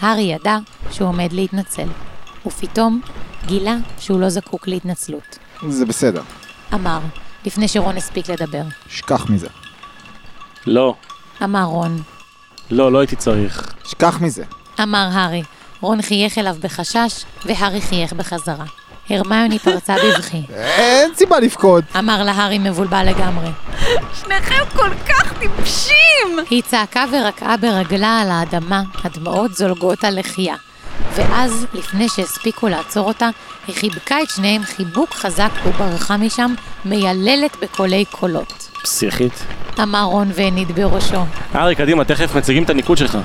הארי ידע שהוא עומד להתנצל. ופתאום גילה שהוא לא זקוק להתנצלות. זה בסדר. אמר, לפני שרון הספיק לדבר. שכח מזה. לא, אמר רון. לא, לא הייתי צריך. שכח מזה. אמר הארי. רון חייך אליו בחשש, והארי חייך בחזרה. הרמיוני פרצה בבכי. אין סיבה לבכות. אמר לה הארי מבולבל לגמרי. שניכם כל כך טיפשים! היא צעקה ורקעה ברגלה על האדמה, הדמעות זולגות על לחייה. ואז, לפני שהספיקו לעצור אותה, היא חיבקה את שניהם חיבוק חזק וברחה משם, מייללת בקולי קולות. פסיכית. אמר רון והניד בראשו. ארי, קדימה, תכף מציגים את הניקוד שלך.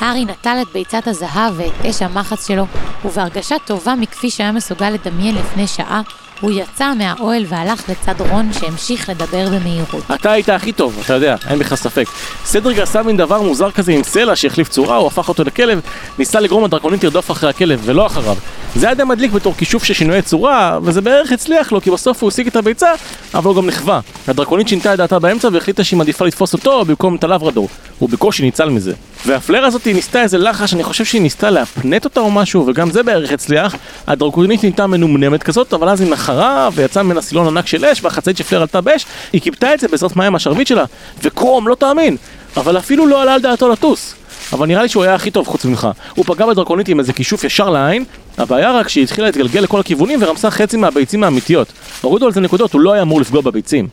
הארי נטל את ביצת הזהב ואת אש המחץ שלו, ובהרגשה טובה מכפי שהיה מסוגל לדמיין לפני שעה, הוא יצא מהאוהל והלך לצד רון שהמשיך לדבר במהירות. אתה היית הכי טוב, אתה יודע, אין בכלל ספק. סדריק עשה מין דבר מוזר כזה עם סלע שהחליף צורה, הוא הפך אותו לכלב, ניסה לגרום לדרקונית לרדוף אחרי הכלב ולא אחריו. זה היה די מדליק בתור כישוף של שינויי צורה, וזה בערך הצליח לו, כי בסוף הוא השיג את הביצה, אבל הוא גם נכווה. הדרקונית שינתה את דעתה באמצע והחליטה שהיא מעדיפה לתפוס אותו במקום את הלברדור. הוא בקושי ניצל מזה. והפלר הזאת ניסתה איזה לחש, אני חושב שהיא ניסתה להפנט אותה או משהו, וגם זה בערך הצליח. הדרקונית נהייתה מנומנמת כזאת, אבל אז היא נחרה, ויצא ממנה סילון ענק של אש, והחצאית של פלר עלתה באש, היא כיבתה את זה בעזרת מים השרביט שלה, וקרום, לא תאמין, אבל אפילו לא עלה על דעתו לטוס. אבל נראה לי שהוא היה הכי טוב חוץ ממך. הוא פגע בדרקונית עם איזה כישוף ישר לעין, הבעיה רק שהיא התחילה להתגלגל לכל הכיוונים ורמסה חצי מהביצים האמיתיות. הורידו על זה נקודות, הוא לא היה אמור לפגוע בביצים.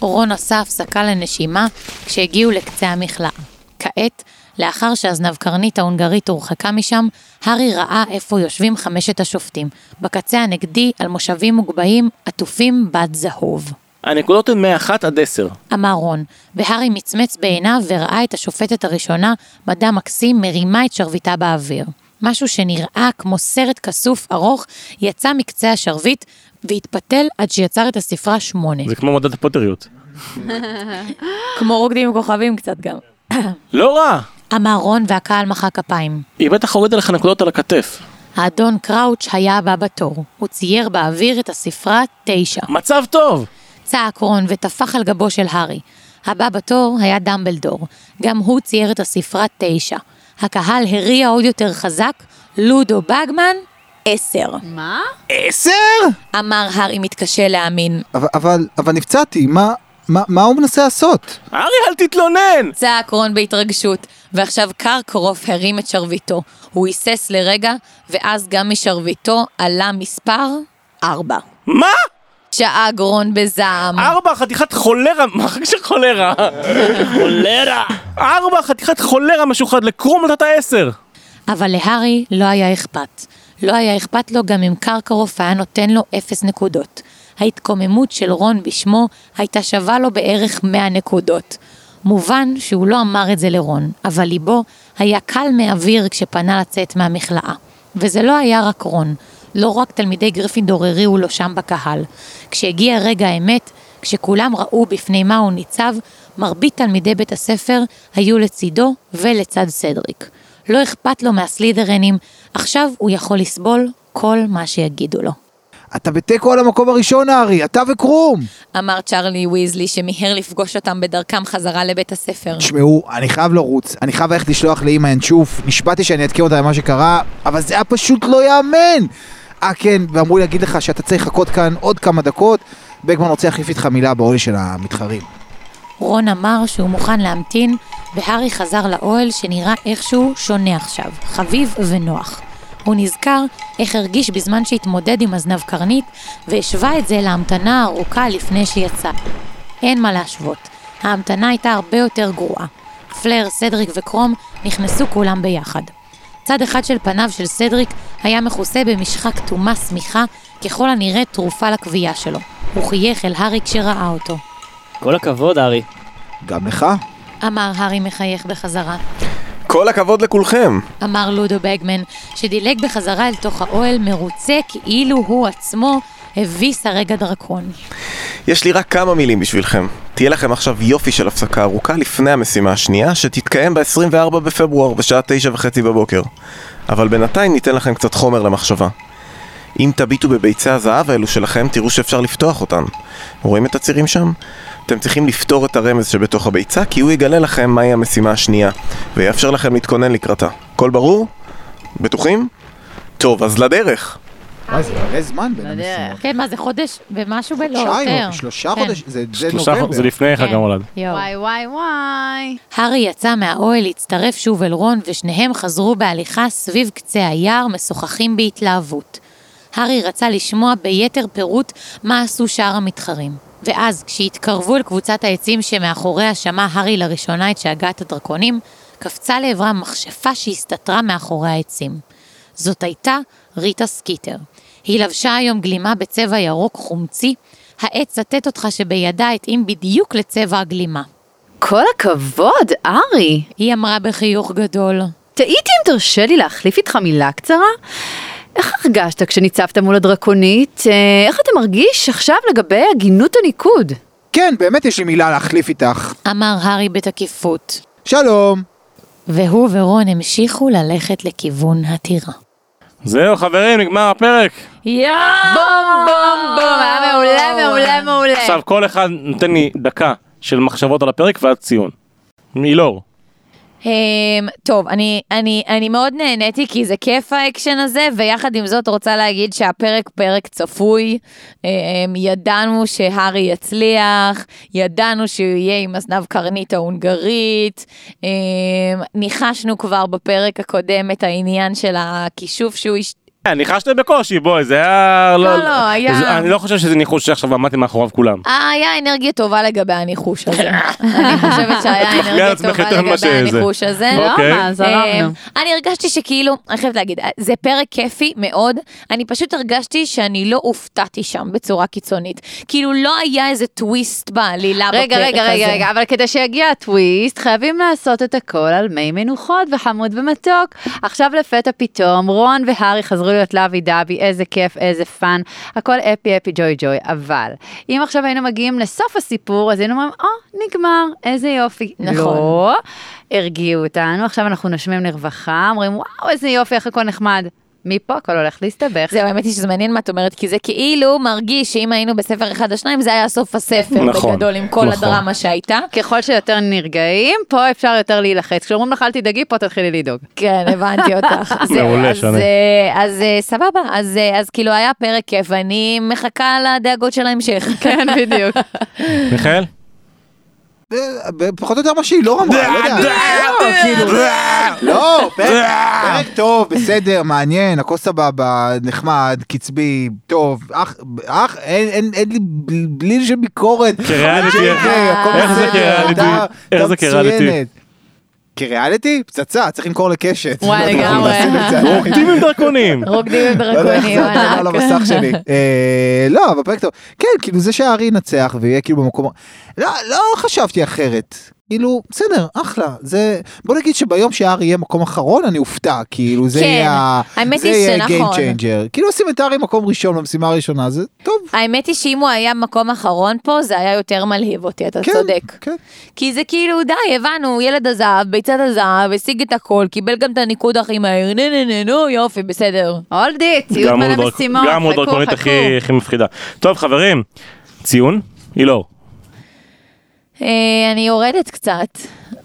רון עשה הפסקה לנשימה כשהגיעו לקצה המכלאה. כעת, לאחר שהזנב קרנית ההונגרית הורחקה משם, הארי ראה איפה יושבים חמשת השופטים, בקצה הנגדי על מושבים מוגבהים עטופים בד זהוב. הנקודות הן מ-1 עד 10. אמר רון, והארי מצמץ בעיניו וראה את השופטת הראשונה, מדה מקסים, מרימה את שרביטה באוויר. משהו שנראה כמו סרט כסוף ארוך, יצא מקצה השרביט והתפתל עד שיצר את הספרה שמונה. זה כמו מדד הפוטריות. כמו רוקדים עם כוכבים קצת גם. לא רע! אמר רון והקהל מחא כפיים. היא בטח הורידה לך נקודות על הכתף. האדון קראוץ' היה הבא בתור. הוא צייר באוויר את הספרה תשע. מצב טוב! צעק רון וטפח על גבו של הארי. הבא בתור היה דמבלדור. גם הוא צייר את הספרה תשע. הקהל הריע עוד יותר חזק, לודו בגמן, עשר. מה? עשר? אמר הארי מתקשה להאמין. אבל, אבל, אבל נפצעתי, מה, מה, מה הוא מנסה לעשות? ארי, אל תתלונן! צעק רון בהתרגשות, ועכשיו קרקרוף הרים את שרביטו. הוא היסס לרגע, ואז גם משרביטו עלה מספר ארבע. מה? שאג רון בזעם. ארבע, חתיכת חולרה, מה של חולרה? חולרה! ארבע, חתיכת חולרה משוחד, לקרום נתת עשר! אבל להארי לא היה אכפת. לא היה אכפת לו גם אם קרקרוף היה נותן לו אפס נקודות. ההתקוממות של רון בשמו הייתה שווה לו בערך 100 נקודות. מובן שהוא לא אמר את זה לרון, אבל ליבו היה קל מאוויר כשפנה לצאת מהמכלאה. וזה לא היה רק רון, לא רק תלמידי גריפינדור הריעו לו שם בקהל. כשהגיע רגע האמת, כשכולם ראו בפני מה הוא ניצב, מרבית תלמידי בית הספר היו לצידו ולצד סדריק. לא אכפת לו מהסלידרנים, עכשיו הוא יכול לסבול כל מה שיגידו לו. אתה בתיקו על המקום הראשון, הארי, אתה וקרום. אמר צ'רלי ויזלי שמיהר לפגוש אותם בדרכם חזרה לבית הספר. תשמעו, אני חייב לרוץ, אני חייב ללכת לשלוח לאמא ינשוף, נשבעתי שאני אעדכן אותה במה שקרה, אבל זה היה פשוט לא יאמן! אה כן, ואמרו לי להגיד לך שאתה צריך לחכות כאן עוד כמה דקות, בגמן רוצה להחליף איתך מילה באוהל של המתחרים. רון אמר שהוא מוכן להמתין, והארי חזר לאוהל שנראה איכשהו שונה עכשיו, חביב ונוח. הוא נזכר איך הרגיש בזמן שהתמודד עם הזנב קרנית, והשווה את זה להמתנה הארוכה לפני שיצא. אין מה להשוות, ההמתנה הייתה הרבה יותר גרועה. פלר, סדריק וקרום נכנסו כולם ביחד. צד אחד של פניו של סדריק היה מכוסה במשחה כתומה שמיכה, ככל הנראה תרופה לכווייה שלו. הוא חייך אל הארי כשראה אותו. כל הכבוד, ארי. גם לך? אמר הארי מחייך בחזרה. כל הכבוד לכולכם. אמר לודו בגמן, שדילג בחזרה אל תוך האוהל מרוצה כאילו הוא עצמו הביס הרגע דרקון. יש לי רק כמה מילים בשבילכם. תהיה לכם עכשיו יופי של הפסקה ארוכה לפני המשימה השנייה, שתתקיים ב-24 בפברואר בשעה תשע וחצי בבוקר. אבל בינתיים ניתן לכם קצת חומר למחשבה. אם תביטו בביצי הזהב האלו שלכם, תראו שאפשר לפתוח אותן. רואים את הצירים שם? אתם צריכים לפתור את הרמז שבתוך הביצה, כי הוא יגלה לכם מהי המשימה השנייה, ויאפשר לכם להתכונן לקראתה. הכל ברור? בטוחים? טוב, אז לדרך. וואי, זה מלא זמן בין. המשימות. כן, מה זה חודש ומשהו בלא יותר. חודשיים, שלושה כן. חודשים, זה נובמבר. חודשים, זה לפני חג כן. המולד. וואי וואי וואי. הארי יצא מהאוהל להצטרף שוב אל רון, ושניהם חזרו בהליכה סביב קצה היער, משוחחים בהתלהבות. הארי רצה לשמוע ביתר פירוט מה עשו שאר המתחרים. ואז, כשהתקרבו אל קבוצת העצים שמאחוריה שמע הארי לראשונה את שאגת הדרקונים, קפצה לעברה מכשפה שהסתתרה מאחורי העצים. זאת הייתה ריטה סקיטר. היא לבשה היום גלימה בצבע ירוק חומצי, העט צטט אותך שבידה התאים בדיוק לצבע הגלימה. כל הכבוד, ארי. היא אמרה בחיוך גדול. תהיתי אם תרשה לי להחליף איתך מילה קצרה? איך הרגשת כשניצבת מול הדרקונית? אה, איך אתה מרגיש עכשיו לגבי הגינות הניקוד? כן, באמת יש לי מילה להחליף איתך. אמר הארי בתקיפות. שלום. והוא ורון המשיכו ללכת לכיוון הטירה. זהו חברים, נגמר הפרק. יואו! בום בום בום, היה מעולה מעולה מעולה. עכשיו כל אחד נותן לי דקה של מחשבות על הפרק ואז ציון. מילור. אמ, טוב, אני, אני, אני מאוד נהניתי כי זה כיף האקשן הזה, ויחד עם זאת רוצה להגיד שהפרק פרק צפוי. אמ, ידענו שהארי יצליח, ידענו שהוא יהיה עם הזנב קרנית ההונגרית, אמ, ניחשנו כבר בפרק הקודם את העניין של הכישוף שהוא ניחשתם בקושי, בואי, זה היה... לא, לא, היה- זה- אני לא חושב שזה ניחוש שעכשיו עמדתם מאחוריו כולם. אה, היה אנרגיה טובה לגבי הניחוש הזה. אני חושבת שהיה אנרגיה טובה לגבי. הניחוש הזה. אוקיי. למה? זרמנו. אמ, אני הרגשתי שכאילו, אני חייבת להגיד, זה פרק כיפי מאוד, אני פשוט הרגשתי שאני לא הופתעתי שם בצורה קיצונית. כאילו לא היה איזה טוויסט בעלילה בפרק הזה. רגע, רגע, רגע, רגע, אבל כדי שיגיע הטוויסט, חייבים לעשות את הכל על מי מנוחות וחמוד ומתוק. עכשיו לפתע פתאום, רון והארי חזרו להיות lovey dovey, איזה כיף, איזה fun, הכל אפי אפי ג'וי ג'וי, אבל אם עכשיו היינו מגיעים לסוף הסיפור, אז היינו אומרים, או, נגמר, איזה יופי. נכון. לא, הרגיעו אותנו, עכשיו אנחנו נושמים לרווחה, אומרים, וואו, איזה יופי, איך הכל נחמד. מפה הכל הולך להסתבך. זהו, האמת היא שזה מעניין מה את אומרת, כי זה כאילו מרגיש שאם היינו בספר אחד או שניים, זה היה סוף הספר נכון, בגדול, עם כל נכון. הדרמה שהייתה. ככל שיותר נרגעים, פה אפשר יותר להילחץ. כשאומרים לך אל תדאגי, פה תתחילי לדאוג. כן, הבנתי אותך. זהו, מעולה, אז, שני. אה, אז אה, סבבה, אז, אה, אז כאילו היה פרק כיף, ואני מחכה לדאגות של ההמשך. כן, בדיוק. מיכאל? פחות או יותר מה שהיא לא אמרה, לא יודע. לא, כאילו, לא, פרק טוב, בסדר, מעניין, הכל סבבה, נחמד, קצבי, טוב, אח, אין- לי בל- בליל של ביקורת. הכל איך זה? אתה- איך זה כריאליטי? כריאליטי? פצצה, צריך למכור לקשת. וואי, לגמרי. רוקדים עם דרקונים. רוקדים עם לא יודע איך דרקונים, זה עובר על וואלה. המסך שלי. אה, לא, אבל פרק טוב. כן, כאילו זה שהארי ינצח ויהיה כאילו במקום... לא, לא חשבתי אחרת. כאילו, בסדר, אחלה. זה... בוא נגיד שביום שהארי יהיה מקום אחרון, אני אופתע. כאילו, זה כן, יהיה... זה יהיה. Game changer. כאילו עושים את הארי מקום ראשון במשימה הראשונה, זה טוב. האמת היא שאם הוא היה מקום אחרון פה, זה היה יותר מלהיב אותי, אתה כן, צודק. כן. כי זה כאילו, די, הבנו, ילד הזהב, ביצת הזהב, השיג את הכל, קיבל גם את הניקוד הכי מהר, נו נו נו נו, יופי, בסדר. הולדי, ציוד גם מלא מול דרק- משימות, גם חכו, דרקונית הכי מפחידה. טוב חברים, ציון? אילור. אה, אני יורדת קצת.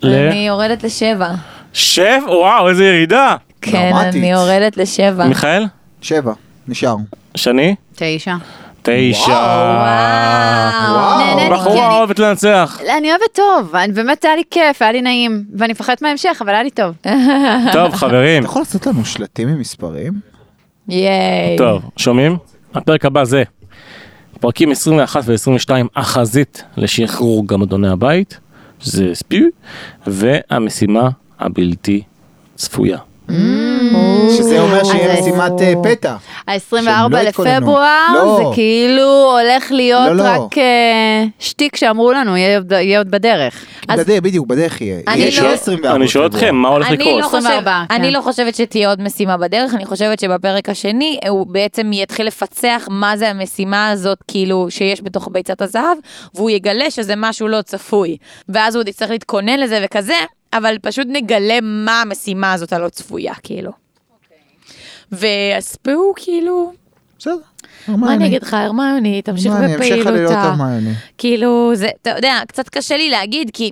ל? אני יורדת לשבע. שב? וואו איזה ירידה. כן. אני יורדת לשבע. מיכאל? שבע, נשאר. שני? תשע. תשע. וואו. בחורה אוהבת לנצח. אני אוהבת טוב, אני- באמת היה לי כיף, היה לי נעים, ואני מפחדת מההמשך, אבל היה לי טוב. טוב חברים. אתה יכול לעשות לנו שלטים עם מספרים? ייי. טוב, שומעים? הפרק הבא זה פרקים 21 ו-22, החזית לשחרור גם אדוני הבית, זה ספיו, והמשימה הבלתי צפויה. שזה אומר שיהיה משימת אה, פתע. ה-24 שהם לא התכוננו. לפברואר, לא. זה כאילו הולך להיות לא, לא. רק אה, שטיק שאמרו לנו, יהיה עוד- בדרך. בדיוק, בדרך יהיה. אני יהיה לא- שיהיה 24 אני שואל. אתכם, מה הולך אני לקרות? לא, חושב, 24, כן. אני לא חושבת שתהיה עוד משימה בדרך, אני חושבת שבפרק השני הוא בעצם יתחיל לפצח מה זה המשימה הזאת, כאילו, שיש בתוך ביצת הזהב, והוא יגלה שזה משהו לא צפוי. ואז הוא עוד יצטרך להתכונן לזה וכזה, אבל פשוט נגלה מה המשימה הזאת הלא צפויה, כאילו. והספו, כאילו, בסדר. מה אני אגיד לך, הרמיוני, תמשיך בפעילותה. הרמיוני. כאילו, זה, אתה יודע, קצת קשה לי להגיד, כי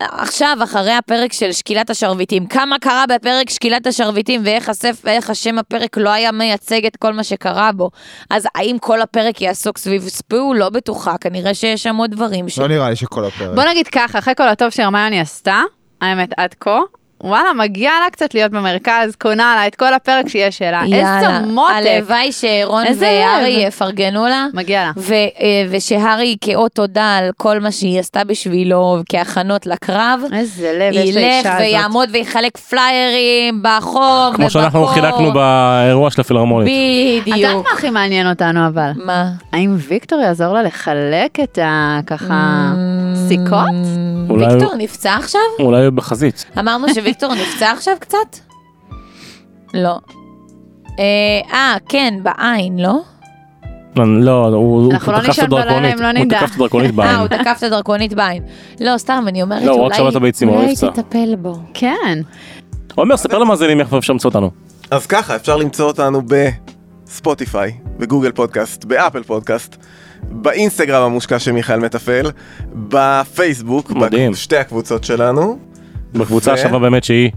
עכשיו, אחרי הפרק של שקילת השרביטים, כמה קרה בפרק שקילת השרביטים ואיך הסף ואיך השם הפרק לא היה מייצג את כל מה שקרה בו. אז האם כל הפרק יעסוק סביב ספו? לא בטוחה, כנראה שיש שם עוד דברים ש... לא נראה לי שכל הפרק. בוא נגיד ככה, אחרי כל הטוב שהרמיוני עשתה, האמת עד כה, וואלה, מגיע לה קצת להיות במרכז, קונה לה את כל הפרק שיש לה. יאללה, איזה מותק. הלוואי שרון איזה והארי. יפרגנו לה. מגיע לה. ו- אה, ושהארי כאות תודה על כל מה שהיא עשתה בשבילו כהכנות לקרב. איזה לב יש לאישה ילך הזאת. ויעמוד ויחלק פליירים בחום כמו שאנחנו. חילקנו באירוע של הפילהרמונית. את יודעת בדיוק. מה הכי מעניין אותנו אבל? מה? האם ויקטור יעזור לה לחלק את ה... ככה... סיכות? אולי- ויקטור נפצע עכשיו? אולי הוא בחזית. אמרנו שוויקטור נפצע עכשיו קצת? לא. אה, אה, כן, בעין, לא? לא, לא, הוא הוא אנחנו לא תקף את הדרקונית. לא הוא. תקף את הדרקונית אה, בעין. הוא תקף את הדרקונית בעין. לא, סתם, אני אומרת, לא, הוא רק אולי שבר את הביצים, הוא לא אולי נפצע. תטפל בו. כן. עומר, ספר למאזינים איפה אפשר למצוא אותנו. אז ככה, אפשר למצוא אותנו בספוטיפיי, בגוגל פודקאסט, באפל פודקאסט, באינסטגרם המושקע של מיכאל מתפעל, בפייסבוק, מדהים. בשתי הקבוצות שלנו, בקבוצה ו- השווה באמת שהיא,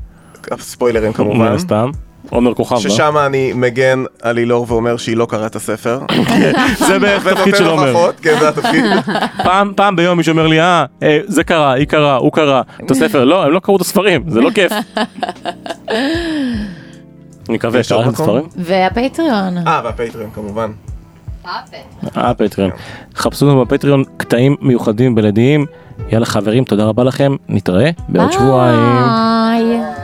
ספוילרים מן כמובן, הסתם. עומר כוכב, לא? ששם אני מגן על אילור ואומר שהיא לא קראה את הספר. זה בערך התפקיד של עומר. כן, זה התפקיד. פעם פעם ביום מישהו אומר לי, אה, אה, זה קרה, היא קרה, הוא קרא, את הספר. לא, הם לא קראו את הספרים, זה לא כיף. אני מקווה, יש עוד קראתם מקום? ספרים? והפטריון. אה, והפטריון כמובן. אה, פטריון. חפשו לנו בפטריון קטעים מיוחדים בלעדיים. יאללה חברים, תודה רבה לכם, נתראה בעוד שבועיים. ביי.